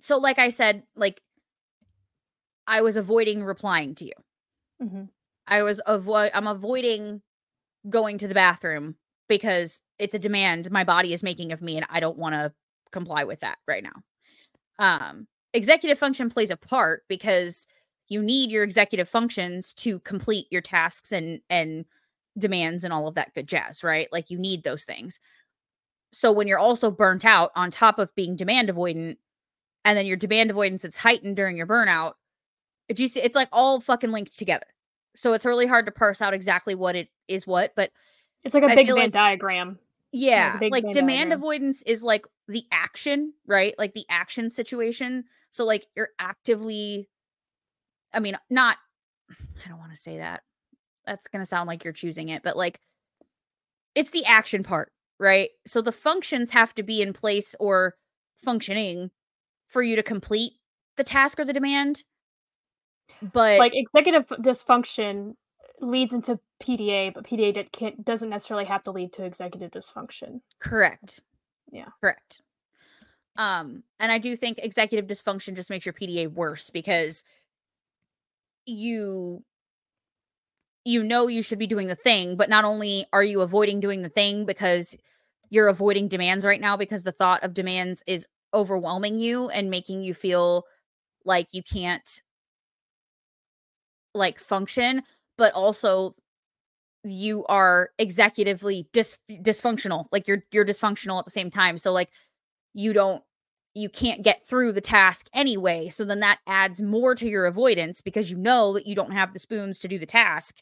A: so like I said, like I was avoiding replying to you. Mm-hmm. I was avoid I'm avoiding going to the bathroom because it's a demand my body is making of me and I don't want to comply with that right now. Um executive function plays a part because you need your executive functions to complete your tasks and and demands and all of that good jazz, right? Like you need those things. So when you're also burnt out on top of being demand avoidant and then your demand avoidance is heightened during your burnout, do you see? It's like all fucking linked together. So it's really hard to parse out exactly what it is what, but
B: it's like a big Venn like, diagram.
A: Yeah, like, like demand diagram. avoidance is like the action, right? Like the action situation. So like you're actively I mean, not I don't want to say that. That's going to sound like you're choosing it, but like it's the action part, right? So the functions have to be in place or functioning for you to complete the task or the demand. But
B: like executive dysfunction leads into PDA, but PDA doesn't necessarily have to lead to executive dysfunction.
A: Correct.
B: Yeah.
A: Correct. Um, and I do think executive dysfunction just makes your PDA worse because you you know you should be doing the thing, but not only are you avoiding doing the thing because you're avoiding demands right now because the thought of demands is overwhelming you and making you feel like you can't like function, but also you are executively dis- dysfunctional. Like you're you're dysfunctional at the same time. So like you don't you can't get through the task anyway. So then that adds more to your avoidance because you know that you don't have the spoons to do the task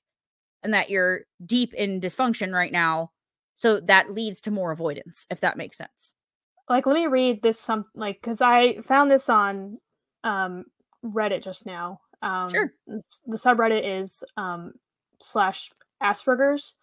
A: and that you're deep in dysfunction right now. So that leads to more avoidance, if that makes sense.
B: Like, let me read this some like because I found this on um Reddit just now. Um,
A: sure.
B: The subreddit is um, slash Asperger's.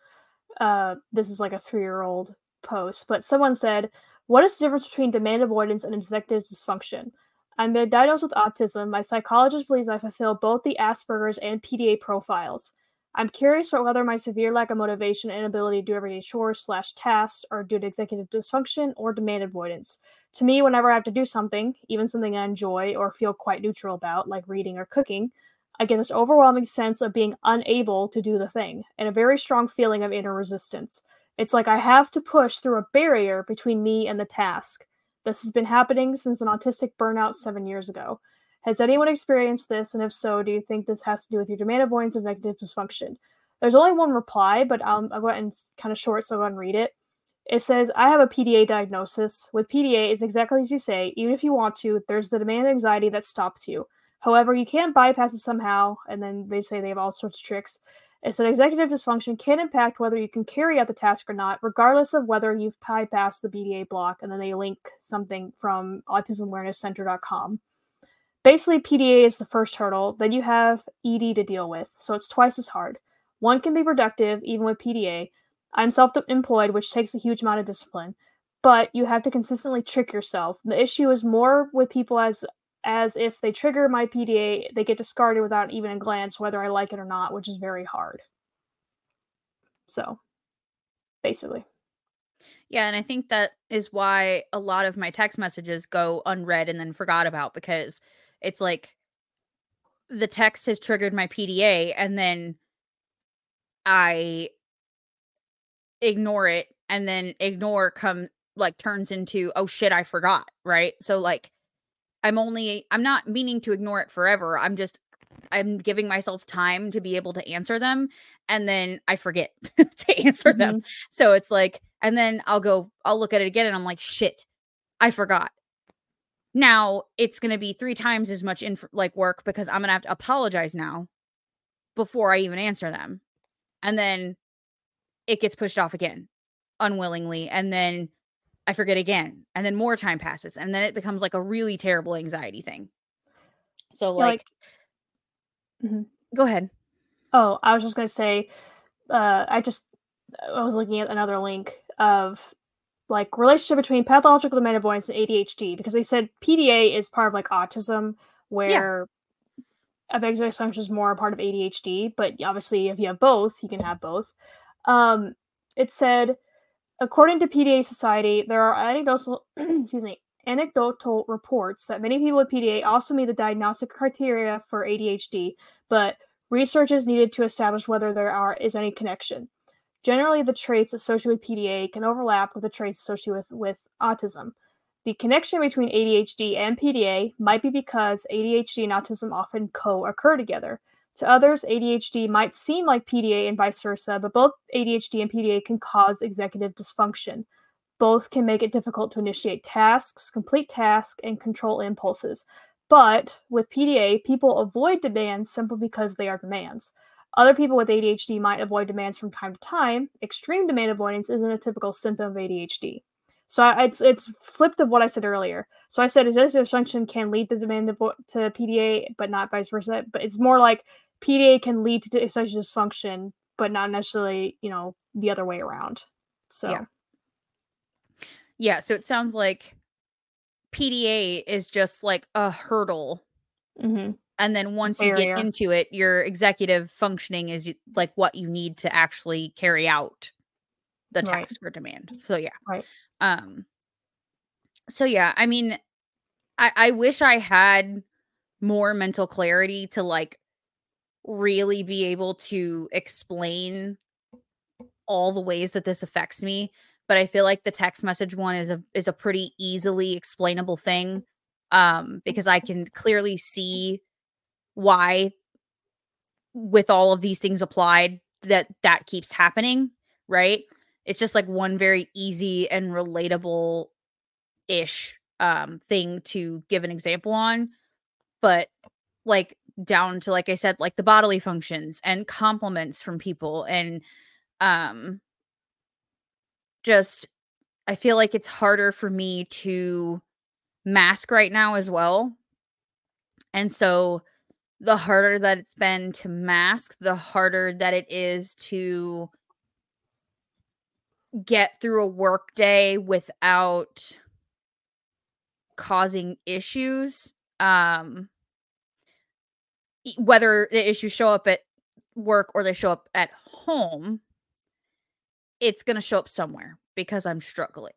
B: Uh, this is like a three year old post, but someone said, What is the difference between demand avoidance and executive dysfunction? I'm diagnosed with autism. My psychologist believes I fulfill both the Asperger's and PDA profiles. I'm curious about whether my severe lack of motivation and inability to do everyday chores slash tasks are due to executive dysfunction or demand avoidance. To me, whenever I have to do something, even something I enjoy or feel quite neutral about, like reading or cooking, I get this overwhelming sense of being unable to do the thing and a very strong feeling of inner resistance. It's like I have to push through a barrier between me and the task. This has been happening since an autistic burnout seven years ago. Has anyone experienced this? And if so, do you think this has to do with your demand avoidance of executive dysfunction? There's only one reply, but um, I'll go ahead and kind of short, so I'll go and read it. It says, I have a PDA diagnosis. With PDA, it's exactly as you say. Even if you want to, there's the demand anxiety that stops you. However, you can't bypass it somehow, and then they say they have all sorts of tricks. It said executive dysfunction can impact whether you can carry out the task or not, regardless of whether you've bypassed the PDA block. And then they link something from autismawarenesscenter.com basically PDA is the first hurdle, then you have ED to deal with, so it's twice as hard. One can be productive even with PDA. I'm self-employed, which takes a huge amount of discipline, but you have to consistently trick yourself. The issue is more with people as as if they trigger my PDA, they get discarded without even a glance whether I like it or not, which is very hard. So, basically.
A: Yeah, and I think that is why a lot of my text messages go unread and then forgot about because it's like the text has triggered my PDA and then I ignore it and then ignore come like turns into oh shit I forgot, right? So like I'm only I'm not meaning to ignore it forever. I'm just I'm giving myself time to be able to answer them and then I forget to answer mm-hmm. them. So it's like and then I'll go I'll look at it again and I'm like shit. I forgot. Now it's going to be three times as much inf- like work because I'm going to have to apologize now before I even answer them. And then it gets pushed off again unwillingly. And then I forget again. And then more time passes. And then it becomes like a really terrible anxiety thing. So, like, like mm-hmm. go ahead.
B: Oh, I was just going to say, uh, I just, I was looking at another link of like relationship between pathological demand avoidance and ADHD because they said PDA is part of like autism where yeah. executive dysfunction is more a part of ADHD, but obviously if you have both, you can have both. Um, it said, according to PDA Society, there are anecdotal excuse me anecdotal reports that many people with PDA also meet the diagnostic criteria for ADHD, but research is needed to establish whether there are is any connection. Generally, the traits associated with PDA can overlap with the traits associated with, with autism. The connection between ADHD and PDA might be because ADHD and autism often co occur together. To others, ADHD might seem like PDA and vice versa, but both ADHD and PDA can cause executive dysfunction. Both can make it difficult to initiate tasks, complete tasks, and control impulses. But with PDA, people avoid demands simply because they are demands. Other people with ADHD might avoid demands from time to time. Extreme demand avoidance isn't a typical symptom of ADHD. So it's it's flipped of what I said earlier. So I said executive dysfunction can lead to demand to PDA, but not vice versa. But it's more like PDA can lead to executive dysfunction, but not necessarily you know the other way around. So
A: yeah, yeah. So it sounds like PDA is just like a hurdle
B: mm-hmm
A: and then once you get into it your executive functioning is like what you need to actually carry out the task right. or demand so yeah
B: right
A: um so yeah i mean i i wish i had more mental clarity to like really be able to explain all the ways that this affects me but i feel like the text message one is a is a pretty easily explainable thing um because i can clearly see why with all of these things applied that that keeps happening, right? It's just like one very easy and relatable ish um thing to give an example on. But like down to like I said like the bodily functions and compliments from people and um just I feel like it's harder for me to mask right now as well. And so the harder that it's been to mask, the harder that it is to get through a work day without causing issues. Um, whether the issues show up at work or they show up at home, it's going to show up somewhere because I'm struggling.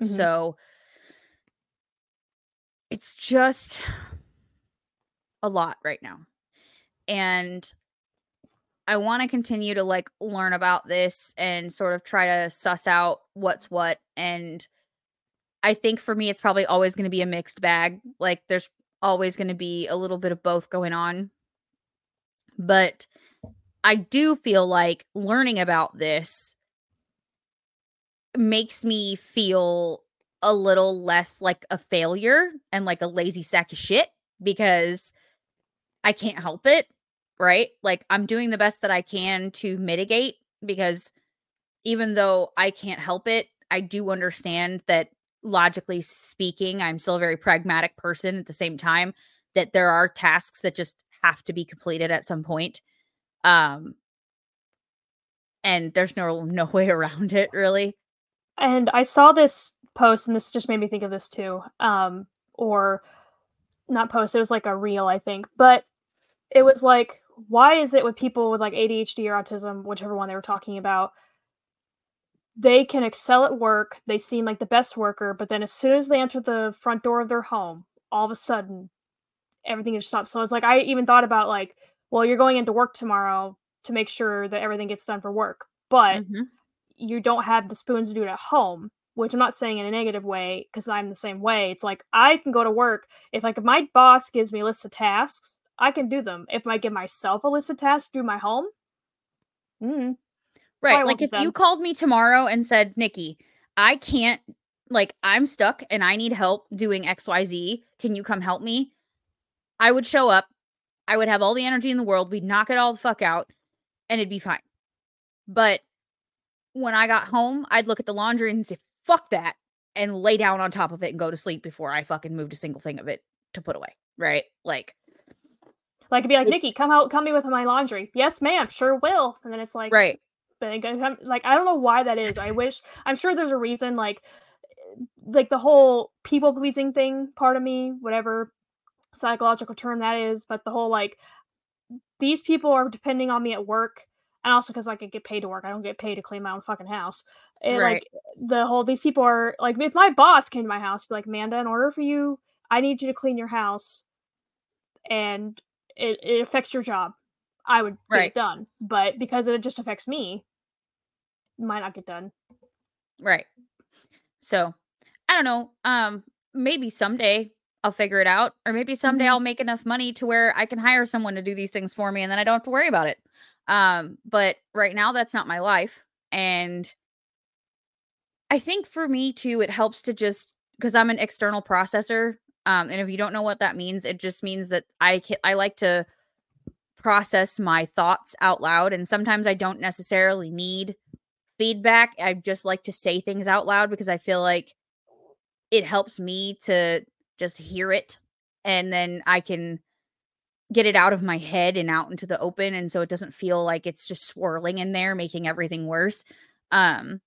A: Mm-hmm. So it's just a lot right now. And I want to continue to like learn about this and sort of try to suss out what's what. And I think for me, it's probably always going to be a mixed bag. Like there's always going to be a little bit of both going on. But I do feel like learning about this makes me feel a little less like a failure and like a lazy sack of shit because I can't help it, right? Like I'm doing the best that I can to mitigate because even though I can't help it, I do understand that logically speaking, I'm still a very pragmatic person at the same time that there are tasks that just have to be completed at some point. Um and there's no no way around it really.
B: And I saw this post, and this just made me think of this too. Um, or not post, it was like a reel, I think. But it was like, why is it with people with like ADHD or autism, whichever one they were talking about, they can excel at work, they seem like the best worker, but then as soon as they enter the front door of their home, all of a sudden everything just stops. So it's like I even thought about like, well, you're going into work tomorrow to make sure that everything gets done for work. But mm-hmm you don't have the spoons to do it at home which i'm not saying in a negative way because i'm the same way it's like i can go to work if like if my boss gives me a list of tasks i can do them if i give myself a list of tasks do my home
A: mm, right like if you called me tomorrow and said niki i can't like i'm stuck and i need help doing xyz can you come help me i would show up i would have all the energy in the world we'd knock it all the fuck out and it'd be fine but when I got home, I'd look at the laundry and say, fuck that, and lay down on top of it and go to sleep before I fucking moved a single thing of it to put away. Right? Like,
B: like be like, Niki, come out, come me with my laundry. Yes, ma'am, sure will. And then it's like,
A: right.
B: But like, I don't know why that is. I wish, I'm sure there's a reason. Like, like the whole people pleasing thing, part of me, whatever psychological term that is, but the whole like, these people are depending on me at work and also because like I get paid to work, I don't get paid to clean my own fucking house. And right. like the whole these people are like if my boss came to my house, be like, Amanda, in order for you, I need you to clean your house, and it, it affects your job. I would get right. it done, but because it just affects me, it might not get done.
A: Right. So I don't know. Um, maybe someday I'll figure it out, or maybe someday mm-hmm. I'll make enough money to where I can hire someone to do these things for me, and then I don't have to worry about it. Um, but right now that's not my life. And I think for me too, it helps to just because I'm an external processor. Um, and if you don't know what that means, it just means that I can, I like to process my thoughts out loud. And sometimes I don't necessarily need feedback. I just like to say things out loud because I feel like it helps me to just hear it. And then I can get it out of my head and out into the open and so it doesn't feel like it's just swirling in there making everything worse um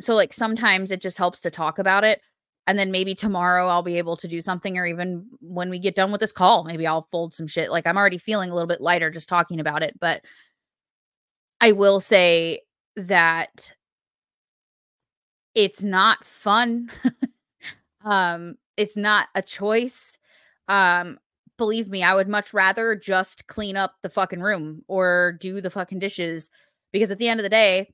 A: so like sometimes it just helps to talk about it and then maybe tomorrow I'll be able to do something or even when we get done with this call maybe I'll fold some shit. Like I'm already feeling a little bit lighter just talking about it but I will say that it's not fun. Um it's not a choice. Um believe me, I would much rather just clean up the fucking room or do the fucking dishes because at the end of the day,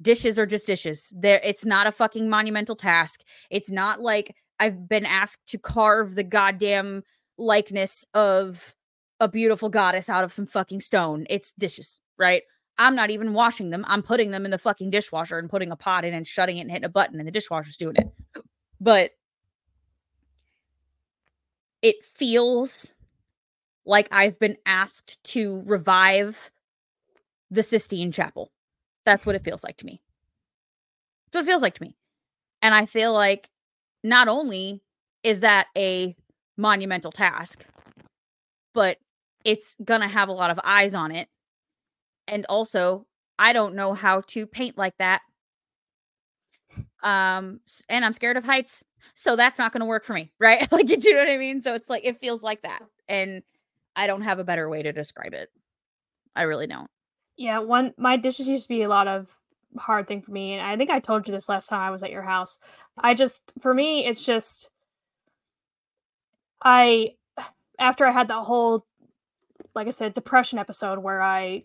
A: dishes are just dishes. There it's not a fucking monumental task. It's not like I've been asked to carve the goddamn likeness of a beautiful goddess out of some fucking stone. It's dishes, right? I'm not even washing them. I'm putting them in the fucking dishwasher and putting a pot in and shutting it and hitting a button and the dishwasher's doing it. But it feels like I've been asked to revive the Sistine Chapel. That's what it feels like to me. That's what it feels like to me. And I feel like not only is that a monumental task, but it's going to have a lot of eyes on it. And also, I don't know how to paint like that. Um and I'm scared of heights. So that's not going to work for me, right? like, you know what I mean? So it's like, it feels like that. And I don't have a better way to describe it. I really don't.
B: Yeah, one my dishes used to be a lot of hard thing for me, and I think I told you this last time I was at your house. I just for me, it's just I after I had that whole like I said, depression episode where I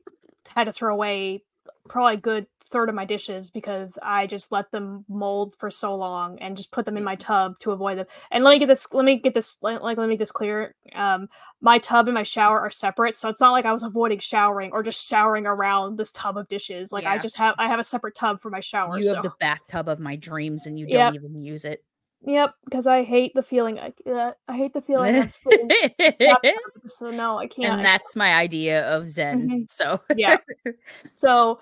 B: had to throw away probably good third of my dishes because I just let them mold for so long and just put them in my tub to avoid them. And let me get this let me get this like let me make this clear. Um my tub and my shower are separate, so it's not like I was avoiding showering or just showering around this tub of dishes. Like yeah. I just have I have a separate tub for my shower.
A: You so. have the bathtub of my dreams and you don't yep. even use it.
B: Yep, because I hate the feeling. I, uh, I hate the feeling of so no, I can't.
A: And that's my idea of Zen. Mm-hmm. So
B: yeah. So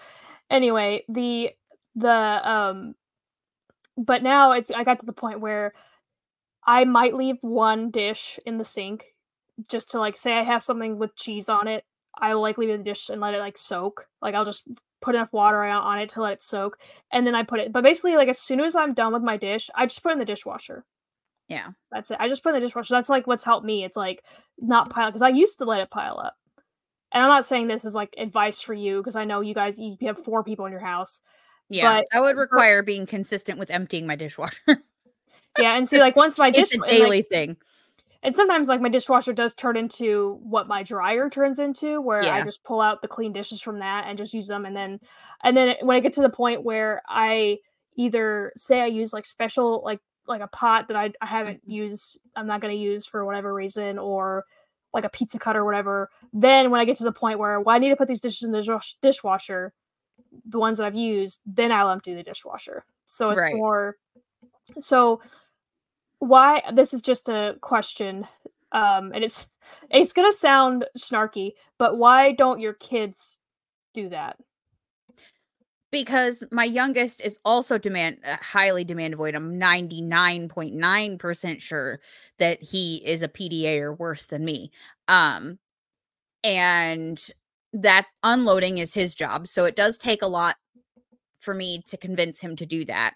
B: anyway, the the um, but now it's I got to the point where I might leave one dish in the sink just to like say I have something with cheese on it. I will like leave the dish and let it like soak. Like I'll just put enough water on it to let it soak, and then I put it. But basically, like as soon as I'm done with my dish, I just put in the dishwasher.
A: Yeah,
B: that's it. I just put in the dishwasher. That's like what's helped me. It's like not pile because I used to let it pile up. And I'm not saying this as like advice for you because I know you guys you have four people in your house.
A: Yeah, but I would require being consistent with emptying my dishwasher.
B: yeah, and see, like once my
A: dish, it's a daily like, thing
B: and sometimes like my dishwasher does turn into what my dryer turns into where yeah. i just pull out the clean dishes from that and just use them and then and then when i get to the point where i either say i use like special like like a pot that i, I haven't mm-hmm. used i'm not going to use for whatever reason or like a pizza cutter or whatever then when i get to the point where well, i need to put these dishes in the dishwasher the ones that i've used then i'll empty the dishwasher so it's right. more so why this is just a question um and it's it's gonna sound snarky but why don't your kids do that
A: because my youngest is also demand uh, highly demand avoid i'm 99.9% sure that he is a pda or worse than me um and that unloading is his job so it does take a lot for me to convince him to do that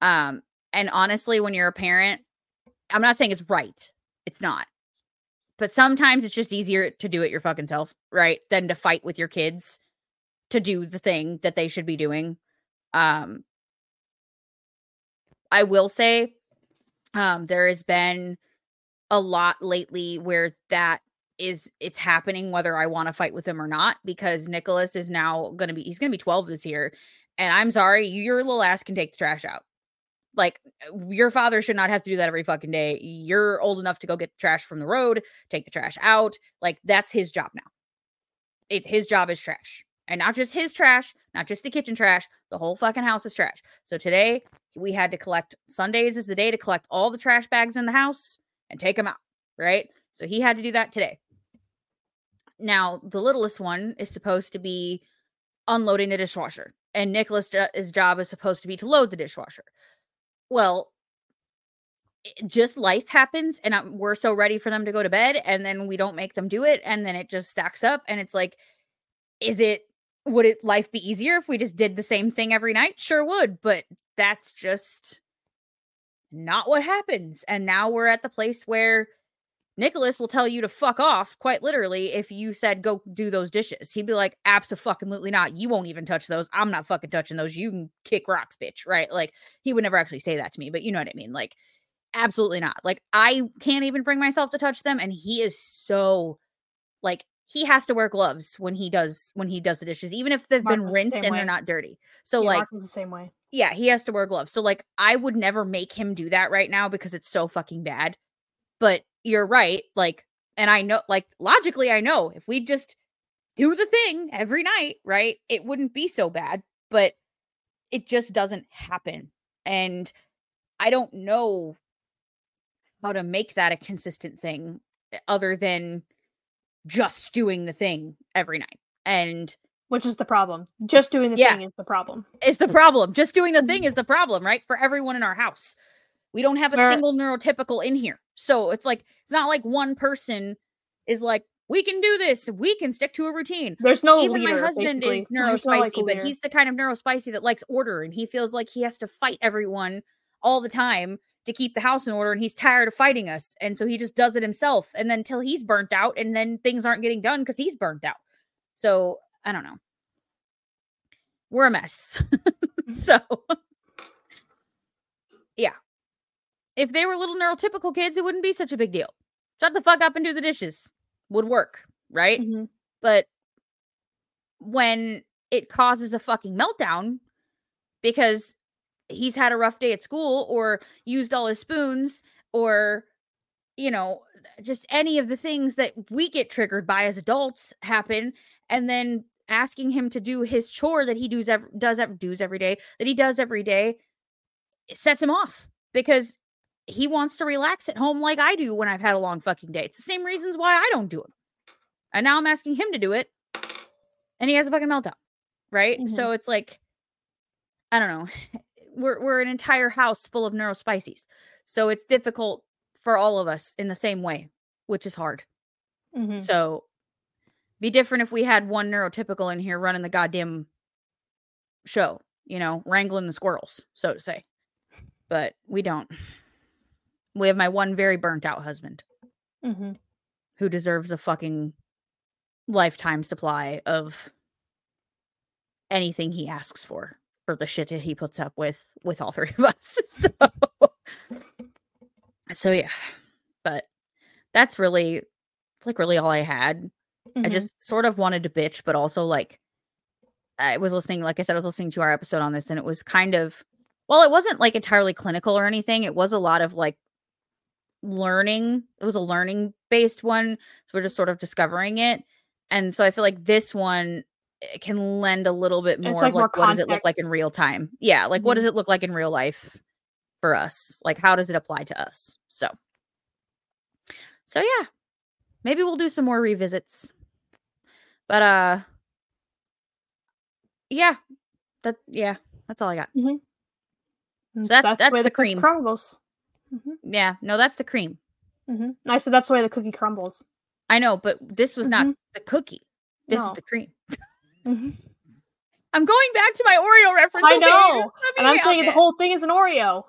A: um and honestly when you're a parent I'm not saying it's right. It's not. But sometimes it's just easier to do it your fucking self, right? Than to fight with your kids to do the thing that they should be doing. Um I will say um there has been a lot lately where that is it's happening whether I want to fight with him or not because Nicholas is now going to be he's going to be 12 this year and I'm sorry your little ass can take the trash out like your father should not have to do that every fucking day. You're old enough to go get the trash from the road, take the trash out. Like that's his job now. It his job is trash. And not just his trash, not just the kitchen trash, the whole fucking house is trash. So today we had to collect Sundays is the day to collect all the trash bags in the house and take them out, right? So he had to do that today. Now, the littlest one is supposed to be unloading the dishwasher, and Nicholas's uh, job is supposed to be to load the dishwasher. Well, just life happens and I'm, we're so ready for them to go to bed and then we don't make them do it and then it just stacks up and it's like is it would it life be easier if we just did the same thing every night sure would but that's just not what happens and now we're at the place where Nicholas will tell you to fuck off, quite literally, if you said go do those dishes. He'd be like, absolutely not. You won't even touch those. I'm not fucking touching those. You can kick rocks, bitch. Right? Like he would never actually say that to me, but you know what I mean. Like, absolutely not. Like I can't even bring myself to touch them, and he is so like he has to wear gloves when he does when he does the dishes, even if they've Mark been rinsed the and way. they're not dirty. So yeah, like
B: the same way.
A: Yeah, he has to wear gloves. So like I would never make him do that right now because it's so fucking bad. But you're right. Like, and I know, like, logically, I know if we just do the thing every night, right, it wouldn't be so bad, but it just doesn't happen. And I don't know how to make that a consistent thing eh, other than just doing the thing every night. And
B: which is the problem. Just doing the yeah, thing is the problem.
A: Is the problem. Just doing the thing mm-hmm. is the problem, right? For everyone in our house. We don't have a single neurotypical in here. So it's like it's not like one person is like we can do this. We can stick to a routine.
B: There's no
A: even
B: leader,
A: my husband
B: basically.
A: is neurospicy, like but he's the kind of neurospicy that likes order and he feels like he has to fight everyone all the time to keep the house in order and he's tired of fighting us. And so he just does it himself and then until he's burnt out and then things aren't getting done because he's burnt out. So I don't know. We're a mess. so, yeah. If they were little neurotypical kids, it wouldn't be such a big deal. Shut the fuck up and do the dishes would work, right?
B: Mhm.
A: But when it causes a fucking meltdown because he's had a rough day at school or used all his spoons or you know just any of the things that we get triggered by as adults happen and then asking him to do his chore that he does ev- does does every day that he does every day sets him off because he wants to relax at home like I do when I've had a long fucking day. It's the same reasons why I don't do it. And now I'm asking him to do it and he has a fucking meltdown. Right?
B: Mhm.
A: So it's like I don't know. We're we're an entire house full of neurospices. So it's difficult for all of us in the same way, which is hard.
B: Mhm.
A: So be different if we had one neurotypical in here running the goddamn show, you know, wrangling the squirrels, so to say. But we don't. We have my one very burnt out husband
B: Mhm.
A: who deserves a fucking lifetime supply of anything he asks for for the shit that he puts up with with all three of us. So so yeah. But that's really like really all I had. I
B: Mhm.
A: just sort of wanted to bitch, but also like I was listening, like I said, I was listening to our episode on this, and it was kind of well, it wasn't like entirely clinical or anything. It was a lot of like learning. It was a learning based one. So we're just sort of discovering it. And so I feel like this one eh, can lend a little bit more
B: like
A: like
B: more
A: what does it look like in real time? Yeah, like what
B: Mhm.
A: does it look like in real life for us? Like how does it apply to us? So so yeah. Maybe we'll do some more revisits. But uh yeah. That yeah, that's all I got.
B: And
A: that's- that's
B: way
A: the
B: the
A: cream.
B: crumbles. Mhm.
A: Yeah, no, that's the cream.
B: Mhm. I said that's the way the cookie crumbles.
A: I know, but this was not
B: Mhm.
A: the cookie. This is the cream.
B: Mhm.
A: I'm going back to my Oreo reference.
B: I know,
A: Just let
B: And I'm saying
A: have
B: the whole thing is an Oreo.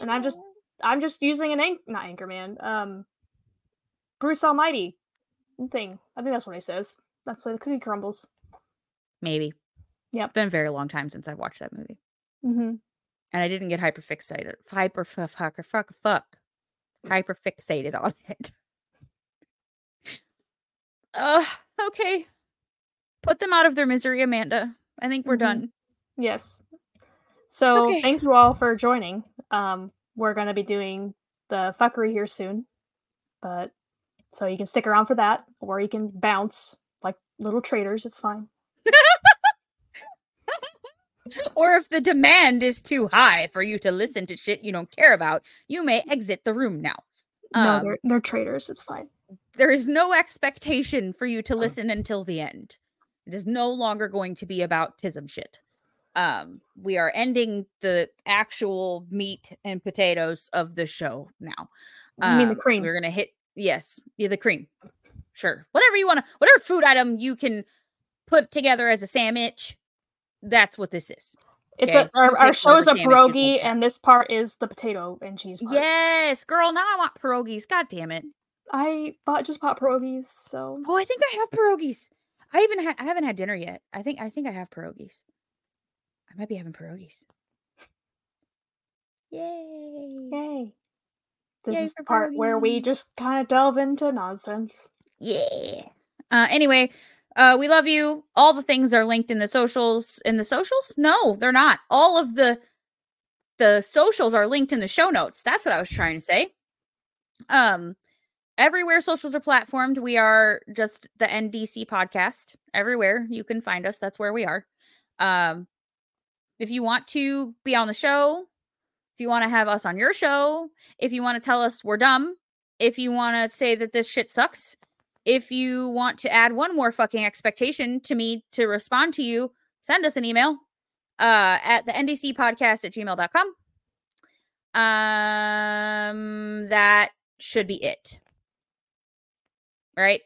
B: And I'm just- I'm just using an anch not Anchorman. Um, Bruce Almighty thing. I think that's what he says. That's why the cookie crumbles.
A: maybe.
B: Yeah.
A: It's been a very long time since I've watched that movie.
B: Mm-hmm.
A: And I didn't get hyper fixated. Hyper fuck fuck fuck fuck. Hyper fixated on it. Uh okay. Put them out of their misery, Amanda. I think we're
B: Mhm.
A: done.
B: Yes. So
A: Okay.
B: thank you all for joining. Um, we're gonna be doing the fuckery here soon, but so you can stick around for that, or you can bounce like little traitors. It's fine.
A: Or if the demand is too high for you to listen to shit you don't care about, you may exit the room now.
B: no,
A: Um,
B: they're they're traitors. It's fine.
A: there is no expectation for you to listen until the end. It is no longer going to be about tism shit. Um, we are ending the actual meat and potatoes of the show now.
B: You mean the
A: Um,
B: cream?
A: We're gonna hit yes, yeah, the cream. Sure, whatever you want to, whatever food item you can put together as a sandwich. That's what this is.
B: It's
A: okay,
B: a our, our show is a pierogi, and this part is the potato and cheese part.
A: Yes, girl. Now I want pierogies. God damn it.
B: I bought just bought pierogies, so
A: Oh, I think I have pierogies. I even ha- I haven't had dinner yet. I think I think I have pierogies. I might be having pierogies. Yay!
B: yay. This
A: Yay
B: is the part where we just kind of delve into nonsense.
A: Yeah. Uh, anyway, uh, we love you. All the things are linked in the socials. In the socials? No, they're not. All of the the socials are linked in the show notes. That's what I was trying to say. Um, everywhere socials are platformed, we are just the NDC podcast. Everywhere you can find us, that's where we are. Um, if you want to be on the show, if you want to have us on your show, if you want to tell us we're dumb, if you want to say that this shit sucks, if you want to add one more fucking expectation to me to respond to you, send us an email uh, at the ndc podcast at gmail.com. Um, that should be it. Right?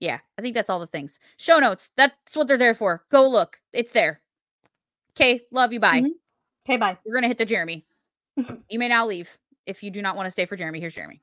A: Yeah, I think that's all the things. Show notes. That's what they're there for. Go look. It's there. Okay, love you. Bye.
B: Mhm. Okay, bye.
A: We're gonna hit the Jeremy. you may now leave if you do not want to stay for Jeremy. Here's Jeremy.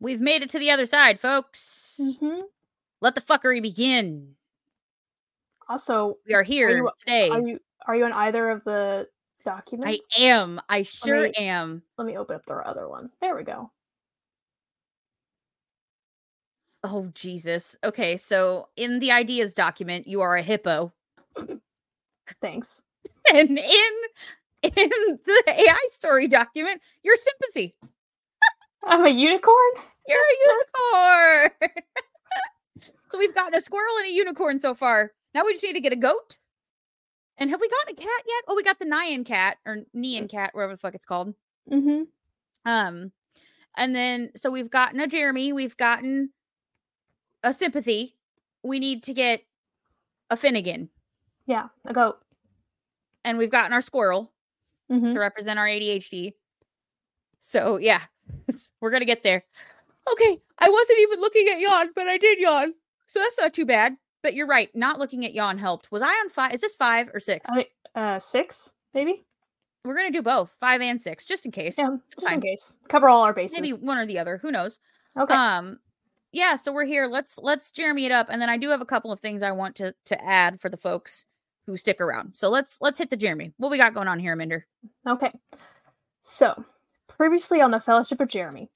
A: We've made it to the other side, folks.
B: hmm
A: Let the fuckery begin.
B: Also,
A: We are here
B: you-
A: today.
B: are you are you on either of the documents?
A: I am. I sure
B: me-
A: am.
B: Let me open up the other one. There we go.
A: Oh Jesus. Okay, so in the ideas document, you are a hippo,
B: Thanks.
A: and in in the AI story document, you're sympathy.
B: I'm a unicorn.
A: You're a unicorn. so we've gotten a squirrel and a unicorn so far. Now we just need to get a goat. And have we gotten a cat yet? Oh, we got the Nyan cat or Nyan cat, whatever the fuck it's called.
B: Mm-hmm.
A: Um, and then so we've gotten a Jeremy, we've gotten a sympathy. We need to get a Finnegan,
B: Yeah, a goat.
A: and we've gotten our squirrel
B: Mm-hmm.
A: to represent our ADHD. So yeah, we're gonna get there. Okay, I wasn't even looking at yawn, but I did yawn, so that's not too bad. But you're right, not looking at yawn helped. Was I on five? Is this five or six?
B: I, uh, six maybe.
A: we're gonna do both, five and six, just in case.
B: Yeah, just in case. Cover all our bases.
A: Maybe one or the other. Who knows?
B: Okay.
A: Um, yeah. So we're here. Let's let's Jeremy it up, and then I do have a couple of things I want to to add for the folks who stick around. So let's let's hit the Jeremy. What we got going on here, Minder?
B: Okay. So, previously on the Fellowship of Jeremy,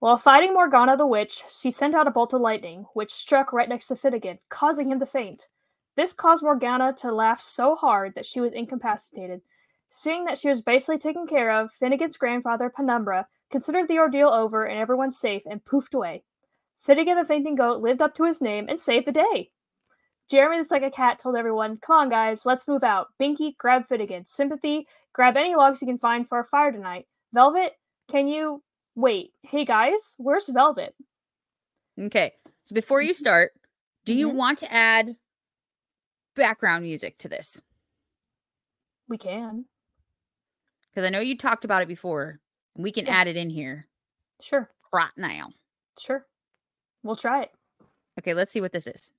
B: while fighting Morgana the Witch, she sent out a bolt of lightning, which struck right next to Finnegan, causing him to faint. This caused Morgana to laugh so hard that she was incapacitated. Seeing that she was basically taken care of, Finnegan's grandfather, Penumbra, considered the ordeal over and everyone safe and poofed away. Finnegan the fainting goat lived up to his name and saved the day. Jeremy the Psychic Cat told everyone, Come on, guys, let's move out. Binky, grab Finnegan. Sympathy, grab any logs you can find for a fire tonight. Velvet, can you. Wait, hey guys, where's Velvet?
A: Okay. So before you start, do you
B: Mhm.
A: want to add background music to this?
B: We can.
A: Because I know you talked about it before, and we can
B: Yeah.
A: add it in here
B: Sure,
A: right now.
B: sure. We'll try it.
A: Okay, let's see what this is.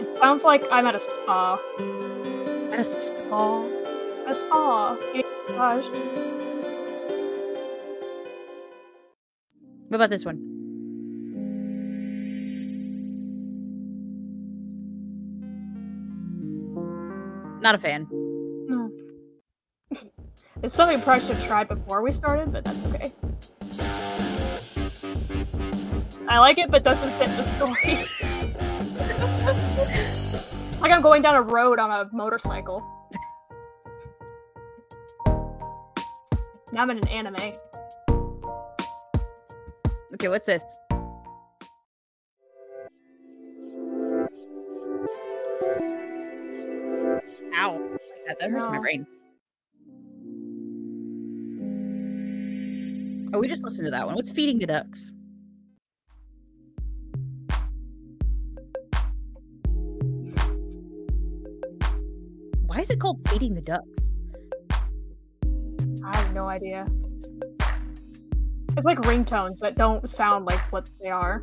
B: It sounds like I'm at a spa.
A: A spa.
B: A spa. massaged.
A: What about this one? Not a fan.
B: No. it's something we probably should have tried before we started, but that's okay. I like it, but doesn't fit the story. like I'm going down a road on a motorcycle. Now I'm in an anime.
A: Okay, what's this? Ow. That, that hurts my brain. Oh, we just listened to that one. What's feeding the ducks? Why is it called feeding the ducks?
B: I have no idea. It's like ringtones that don't sound like what they are.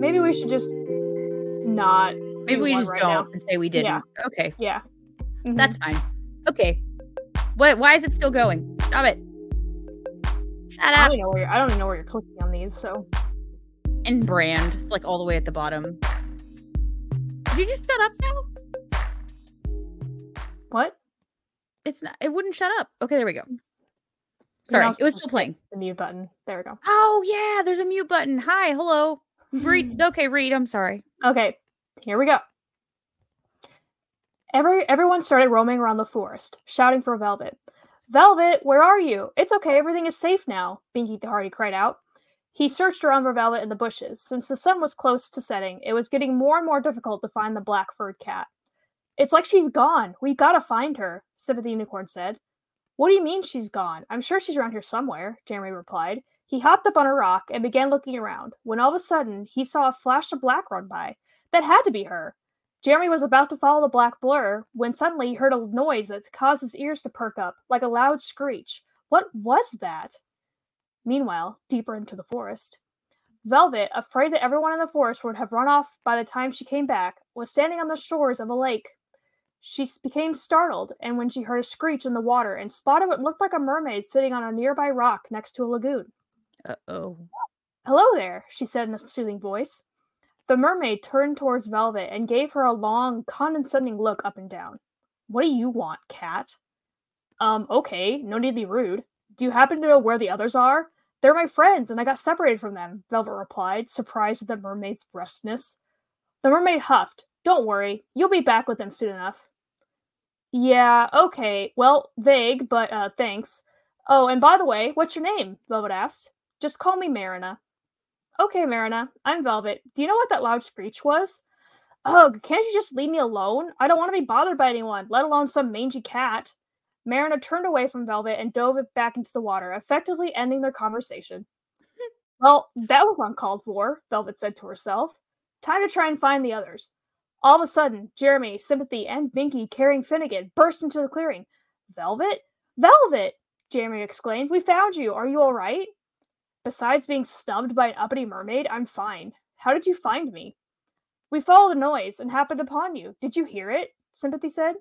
B: Maybe we should just not.
A: Maybe we just
B: right
A: don't
B: now.
A: and say we didn't.
B: Yeah.
A: Okay,
B: Yeah. Mhm.
A: that's fine. Okay. What? Why is it still going? Stop it. Shut
B: I don't know where I don't even know where you're clicking on these. So
A: And brand. It's like all the way at the bottom. Did you just shut up now?
B: what?
A: It's not. It wouldn't shut up. Okay, there we go. Sorry, it was still playing.
B: The mute button. There we go.
A: Oh yeah, there's a mute button. Hi, hello. Read. Okay, read. I'm sorry.
B: Okay, here we go. Every everyone started roaming around the forest, shouting for Velvet. Velvet, where are you? It's okay, everything is safe now, Binky the Hardy cried out. He searched around for Velvet in the bushes. Since the sun was close to setting, it was getting more and more difficult to find the black furred cat. It's like she's gone. We gotta find her, Sympathy the Unicorn said. What do you mean she's gone? I'm sure she's around here somewhere, Jeremy replied. He hopped up on a rock and began looking around, when all of a sudden he saw a flash of black run by. That had to be her. Jeremy was about to follow the black blur when suddenly he heard a noise that caused his ears to perk up, like a loud screech. What was that? Meanwhile, deeper into the forest, Velvet, afraid that everyone in the forest would have run off by the time she came back, was standing on the shores of a lake. She became startled, and when she heard a screech in the water and spotted what looked like a mermaid sitting on a nearby rock next to a lagoon.
A: Uh oh.
B: Hello there, she said in a soothing voice. The mermaid turned towards Velvet and gave her a long, condescending look up and down. What do you want, cat? Um, okay, no need to be rude. Do you happen to know where the others are? They're my friends, and I got separated from them, Velvet replied, surprised at the mermaid's brusqueness. The mermaid huffed. Don't worry, you'll be back with them soon enough. Yeah, okay. Well, vague, but uh thanks. Oh, and by the way, what's your name? Velvet asked. Just call me Marina. Okay, Marina, I'm Velvet. Do you know what that loud screech was? Ugh, can't you just leave me alone? I don't want to be bothered by anyone, let alone some mangy cat. Marina turned away from Velvet and dove back into the water, effectively ending their conversation. well, that was uncalled for, Velvet said to herself. Time to try and find the others. All of a sudden, Jeremy, Sympathy, and Binky carrying Finnegan burst into the clearing. Velvet? Velvet! Jeremy exclaimed. We found you. Are you all right? Besides being snubbed by an uppity mermaid, I'm fine. How did you find me? We followed a noise and happened upon you. Did you hear it? Sympathy said.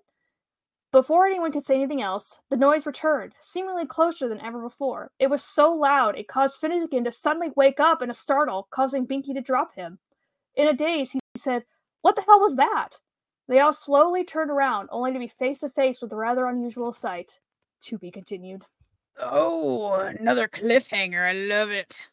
B: Before anyone could say anything else, the noise returned, seemingly closer than ever before. It was so loud it caused Finnegan to suddenly wake up in a startle, causing Binky to drop him. In a daze, he said, What the hell was that? They all slowly turned around, only to be face to face with a rather unusual sight. To be continued.
A: Oh, another cliffhanger. I love it.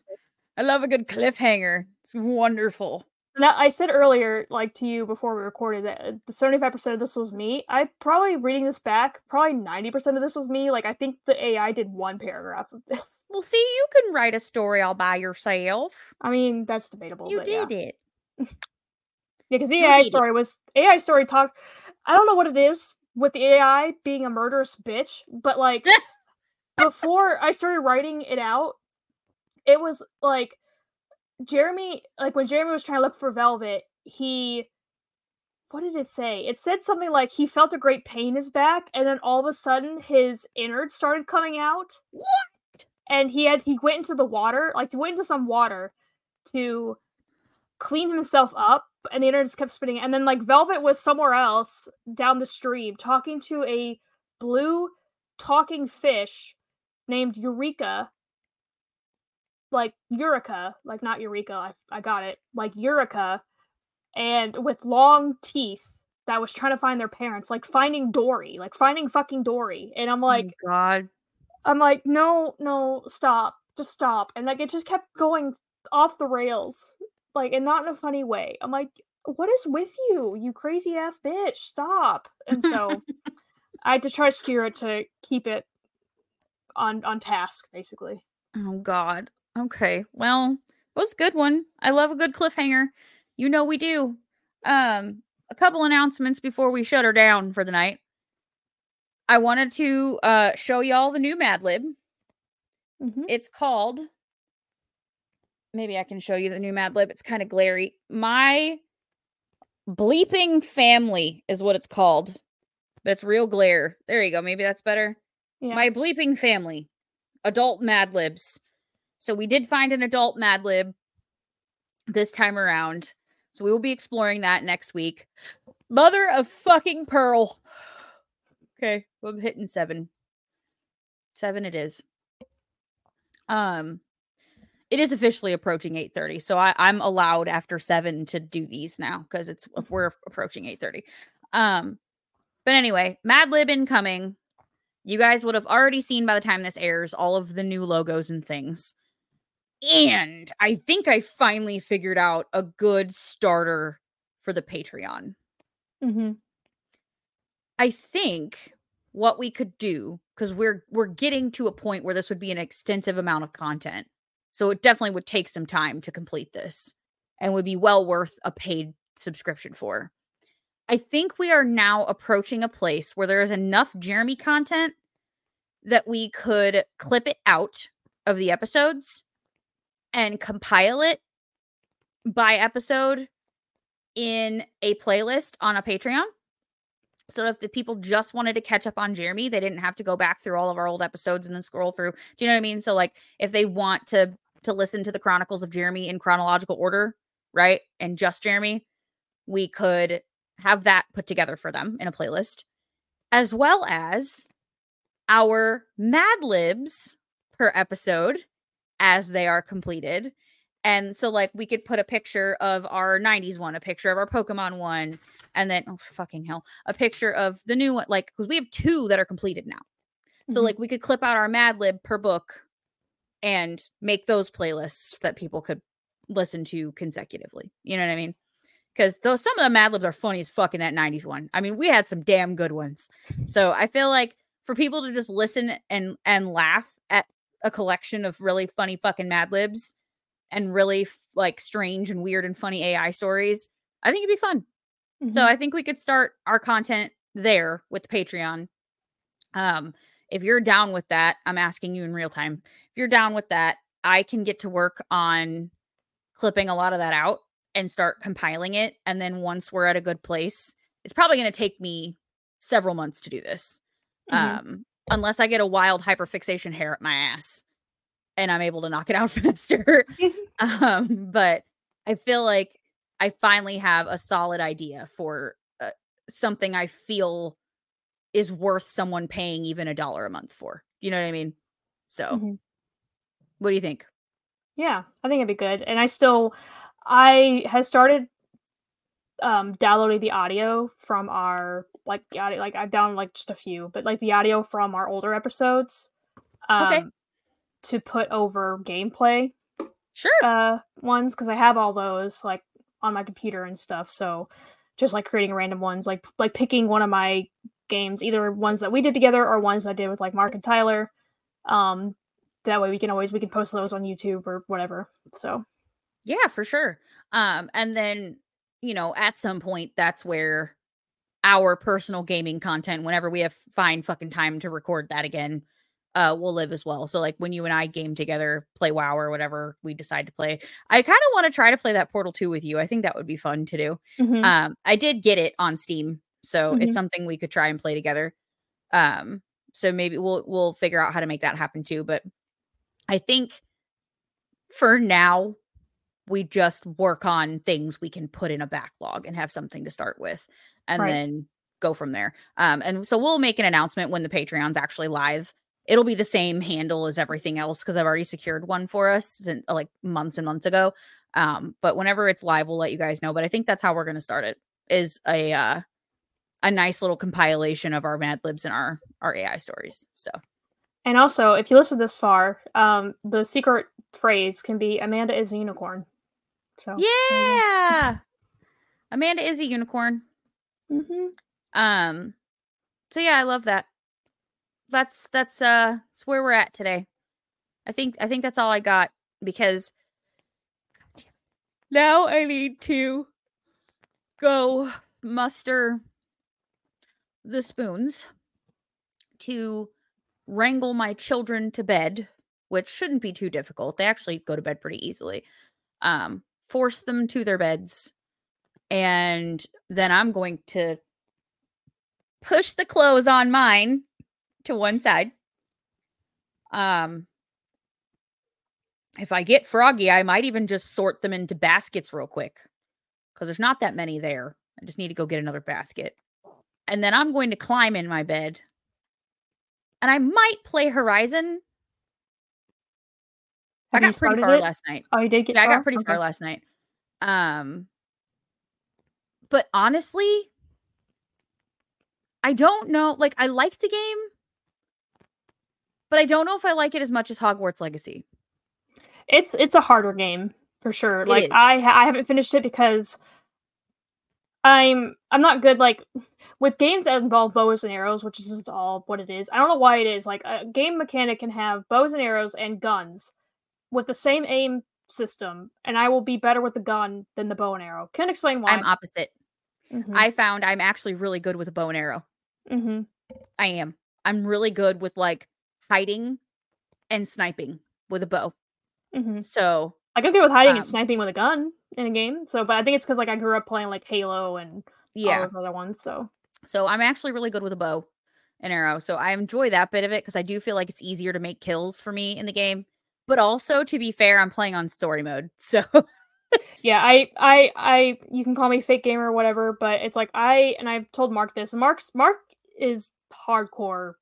A: I love a good cliffhanger. It's wonderful.
B: Now, I said earlier, like to you before we recorded, that uh, the seventy-five percent of this was me. I probably reading this back, probably ninety percent of this was me. Like I think the AI did one paragraph of this.
A: Well, see, you can write a story all by yourself.
B: I mean, that's debatable.
A: You did
B: yeah.
A: it.
B: yeah, because the AI story was AI story talk. I don't know what it is with the AI being a murderous bitch, but like before I started writing it out, it was like Jeremy, like when Jeremy was trying to look for Velvet, he what did it say? It said something like he felt a great pain in his back, and then all of a sudden his innards started coming out.
A: What?
B: And he had he went into the water, like he went into some water to clean himself up, and the innards kept spinning. And then like Velvet was somewhere else down the stream talking to a blue talking fish named Eureka like Eureka, like not Eureka, I, I got it, like Eureka, and with long teeth that was trying to find their parents, like finding Dory, like finding fucking Dory. And I'm oh like,
A: oh God.
B: I'm like, no, no, stop, just stop. And like it just kept going off the rails, like, and not in a funny way. I'm like, what is with you, you crazy ass bitch? Stop. And so I had to try to steer it to keep it on on task, basically.
A: Oh God. Okay. Well, it was a good one. I love a good cliffhanger. You know we do. Um, a couple announcements before we shut her down for the night. I wanted to uh show y'all the new Mad Lib.
B: Mm-hmm.
A: It's called maybe I can show you the new Mad Lib. It's kind of glary. My bleeping family is what it's called. But it's real glare. There you go. Maybe that's better.
B: Yeah.
A: My bleeping family. Adult Mad Libs. So we did find an adult Mad Lib this time around. So we will be exploring that next week. Mother of fucking Pearl. Okay, I'm hitting seven. Seven it is. Um it is officially approaching 8:30. So I, I'm allowed after seven to do these now because it's we're approaching 8:30. Um but anyway, Mad Lib incoming. You guys would have already seen by the time this airs all of the new logos and things. And I think I finally figured out a good starter for the Patreon.
B: Mm-hmm.
A: I think what we could do because we're we're getting to a point where this would be an extensive amount of content. So it definitely would take some time to complete this and would be well worth a paid subscription for. I think we are now approaching a place where there is enough Jeremy content that we could clip it out of the episodes and compile it by episode in a playlist on a Patreon. So if the people just wanted to catch up on Jeremy, they didn't have to go back through all of our old episodes and then scroll through. Do you know what I mean? So like if they want to to listen to the Chronicles of Jeremy in chronological order, right? And just Jeremy, we could have that put together for them in a playlist, as well as our Mad Libs per episode as they are completed. And so, like, we could put a picture of our 90s one, a picture of our Pokemon one, and then, oh, fucking hell, a picture of the new one. Like, because we have two that are completed now. So,
B: Mhm.
A: like, we could clip out our Mad Lib per book and make those playlists that people could listen to consecutively. You know what I mean? Because though some of the Mad Libs are funny as fuck in that 90s one. I mean, we had some damn good ones. So I feel like for people to just listen and and laugh at a collection of really funny fucking Mad Libs and really f- like strange and weird and funny AI stories, I think it'd be fun. So
B: Mhm.
A: I think we could start our content there with the Patreon. Um, if you're down with that, I'm asking you in real time. If you're down with that, I can get to work on clipping a lot of that out and start compiling it. And then once we're at a good place, it's probably going to take me several months to do this.
B: Mhm.
A: Um, unless I get a wild hyperfixation hair at my ass and I'm able to knock it out faster. um, but I feel like I finally have a solid idea for uh, something I feel is worth someone paying even a dollar a month for. You know what I mean? So,
B: Mhm.
A: what do you think?
B: Yeah, I think it'd be good. And I still, I had started um downloading the audio from our like the audio like I've downloaded like just a few, but like the audio from our older episodes. Um
A: Okay.
B: to put over gameplay
A: Sure.
B: uh ones because I have all those like on my computer and stuff. So just like creating random ones, like like picking one of my games, either ones that we did together or ones I did with like Mark and Tyler. Um that way we can always we can post those on YouTube or whatever. So
A: Yeah, for sure. Um, and then, you know, at some point, that's where our personal gaming content, whenever we have find fucking time to record that again, uh, will live as well. So, like when you and I game together, play WoW or whatever we decide to play, I kind of want to try to play that Portal 2 with you. I think that would be fun to do.
B: mhm.
A: Um, I did get it on Steam, so
B: Mhm.
A: it's something we could try and play together. Um, so maybe we'll we'll figure out how to make that happen too. But I think for now, we just work on things we can put in a backlog and have something to start with, and
B: Right.
A: then go from there. Um, and so we'll make an announcement when the Patreon's actually live. It'll be the same handle as everything else because I've already secured one for us since like months and months ago. Um, but whenever it's live, we'll let you guys know. But I think that's how we're gonna start it. Is a uh, a nice little compilation of our Mad Libs and our our AI stories. So
B: and also if you listen this far, um the secret phrase can be Amanda is a unicorn. So
A: yeah, Amanda is a unicorn.
B: hmm
A: Um, so yeah, I love that. That's that's uh that's where we're at today. I think I think that's all I got because now I need to go muster the spoons to wrangle my children to bed, which shouldn't be too difficult. They actually go to bed pretty easily. Um, force them to their beds, and then I'm going to push the clothes on mine to one side. Um, if I get froggy, I might even just sort them into baskets real quick because there's not that many there. I just need to go get another basket. And then I'm going to climb in my bed. And I might play Horizon. I
B: Have you
A: got pretty far
B: it?
A: last night.
B: Oh, you did get
A: Yeah, I got pretty far last night. Um but honestly, I don't know. Like I like the game, but I don't know if I like it as much as Hogwarts Legacy.
B: It's it's a harder game for sure.
A: It
B: like
A: is.
B: I I haven't finished it because I'm I'm not good like with games that involve bows and arrows, which is all what it is. I don't know why it is. Like a game mechanic can have bows and arrows and guns with the same aim system, and I will be better with the gun than the bow and arrow. Can't explain why.
A: I'm opposite.
B: Mhm,
A: I found I'm actually really good with a bow and arrow.
B: mhm.
A: I am. I'm really good with like hiding and sniping with a bow.
B: Mhm.
A: So
B: I'm good with hiding
A: Um,
B: and sniping with a gun in a game. So, but I think it's because like I grew up playing like Halo and all
A: yeah.
B: those other ones. So,
A: So I'm actually really good with a bow and arrow. So I enjoy that bit of it because I do feel like it's easier to make kills for me in the game. But also to be fair, I'm playing on story mode. So
B: yeah, I, I, I, you can call me fake gamer or whatever, but it's like I, and I've told Mark this, Mark's, Mark is hardcore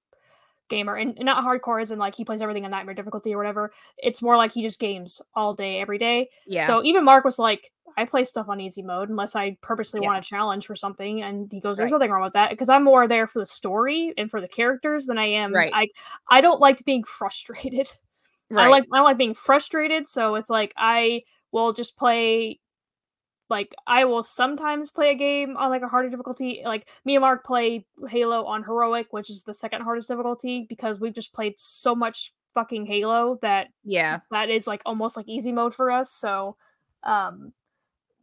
B: gamer and not hardcore as in like he plays everything in nightmare difficulty or whatever. It's more like he just games all day, every day.
A: Yeah.
B: So even Mark was like, I play stuff on easy mode unless I purposely
A: Yeah.
B: want a challenge for something. And he goes, There's
A: Right.
B: nothing wrong with that because I'm more there for the story and for the characters than I am.
A: Right.
B: I I don't like being frustrated. I like I like being frustrated, so it's like I will just play like I will sometimes play a game on like a harder difficulty. Like me and Mark play Halo on heroic, which is the second hardest difficulty because we've just played so much fucking Halo that
A: yeah.
B: that is like almost like easy mode for us. So um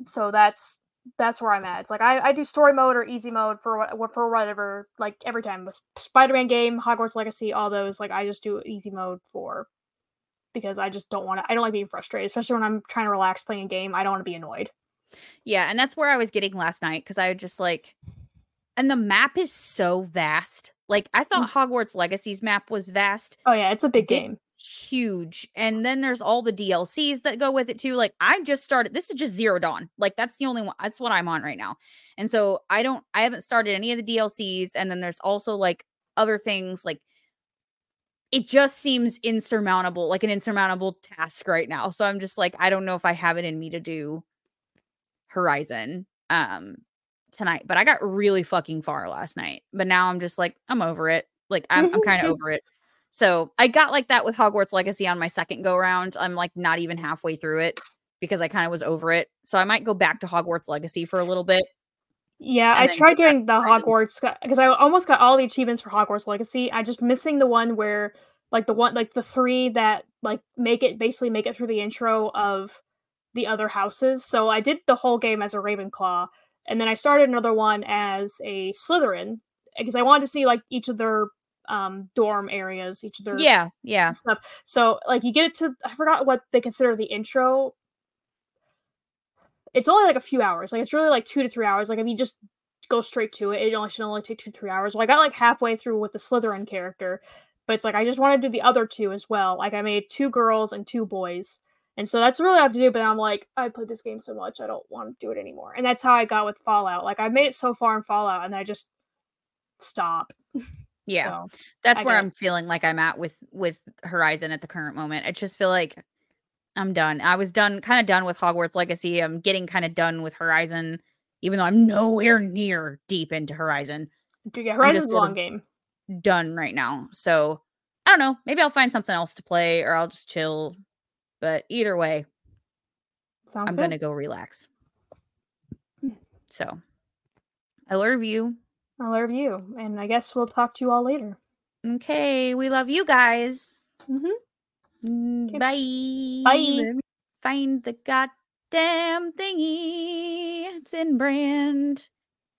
B: so that's that's where I'm at. It's like I, I do story mode or easy mode for what for whatever like every time. With Spider-Man game, Hogwarts Legacy, all those like I just do easy mode for because I just don't want to I don't like being frustrated, especially when I'm trying to relax playing a game. I don't want to be annoyed.
A: Yeah, and that's where I was getting last night because I would just like, and the map is so vast. Like I thought mm. Hogwarts Legacy's map was vast,
B: Oh yeah, it's a big
A: Big-
B: game.
A: huge, and then there's all the DLCs that go with it too. Like I just started. This is just Zero Dawn. Like that's the only one. That's what I'm on right now, and so I don't. I haven't started any of the DLCs, and then there's also like other things like. It just seems insurmountable, like an insurmountable task right now. So I'm just like, I don't know if I have it in me to do Horizon um tonight, but I got really fucking far last night. But now I'm just like I'm over it. Like I'm I'm kind of over it. So I got like that with Hogwarts Legacy on my second go round. I'm like not even halfway through it because I kind of was over it. So I might go back to Hogwarts Legacy for a little bit.
B: Yeah, I tried doing the Hogwarts because I almost got all the achievements for Hogwarts Legacy. I just missing the one where like the one like the three that like make it basically make it through the intro of the other houses. So I did the whole game as a Ravenclaw, and then I started another one as a Slytherin because I wanted to see like each of their um dorm areas, each of their
A: Yeah, yeah.
B: stuff. So like you get it to I forgot what they consider the intro. It's only like a few hours. Like it's really like two to three hours. Like if you just go straight to it, it only should only take two three hours. Well, I got like halfway through with the Slytherin character, but it's like I just want to do the other two as well. Like I made two girls and two boys. And so that's really I have to do, but I'm like, I played this game so much, I don't want to do it anymore. And that's how I got with Fallout. Like I made it so far in Fallout and I just stop.
A: Yeah.
B: So,
A: That's
B: I
A: where
B: it.
A: I'm feeling like I'm at with with Horizon at the current moment. I just feel like I'm done. I was done kind of done with Hogwarts Legacy. I'm getting kind of done with Horizon even though I'm nowhere near deep into Horizon.
B: yeah, Horizon's a long game.
A: Done right now. So, I don't know. Maybe I'll find something else to play or I'll just chill. But either way,
B: Sounds
A: I'm going to go relax. So, I love you.
B: I love you, and I guess we'll talk to you all later.
A: Okay, we love you guys.
B: Mm-hmm.
A: Mm,
B: Okay.
A: Bye.
B: Bye.
A: Find the goddamn thingy. It's in brand.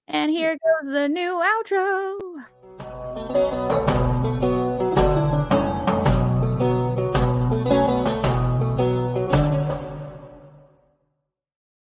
A: And here goes the new outro.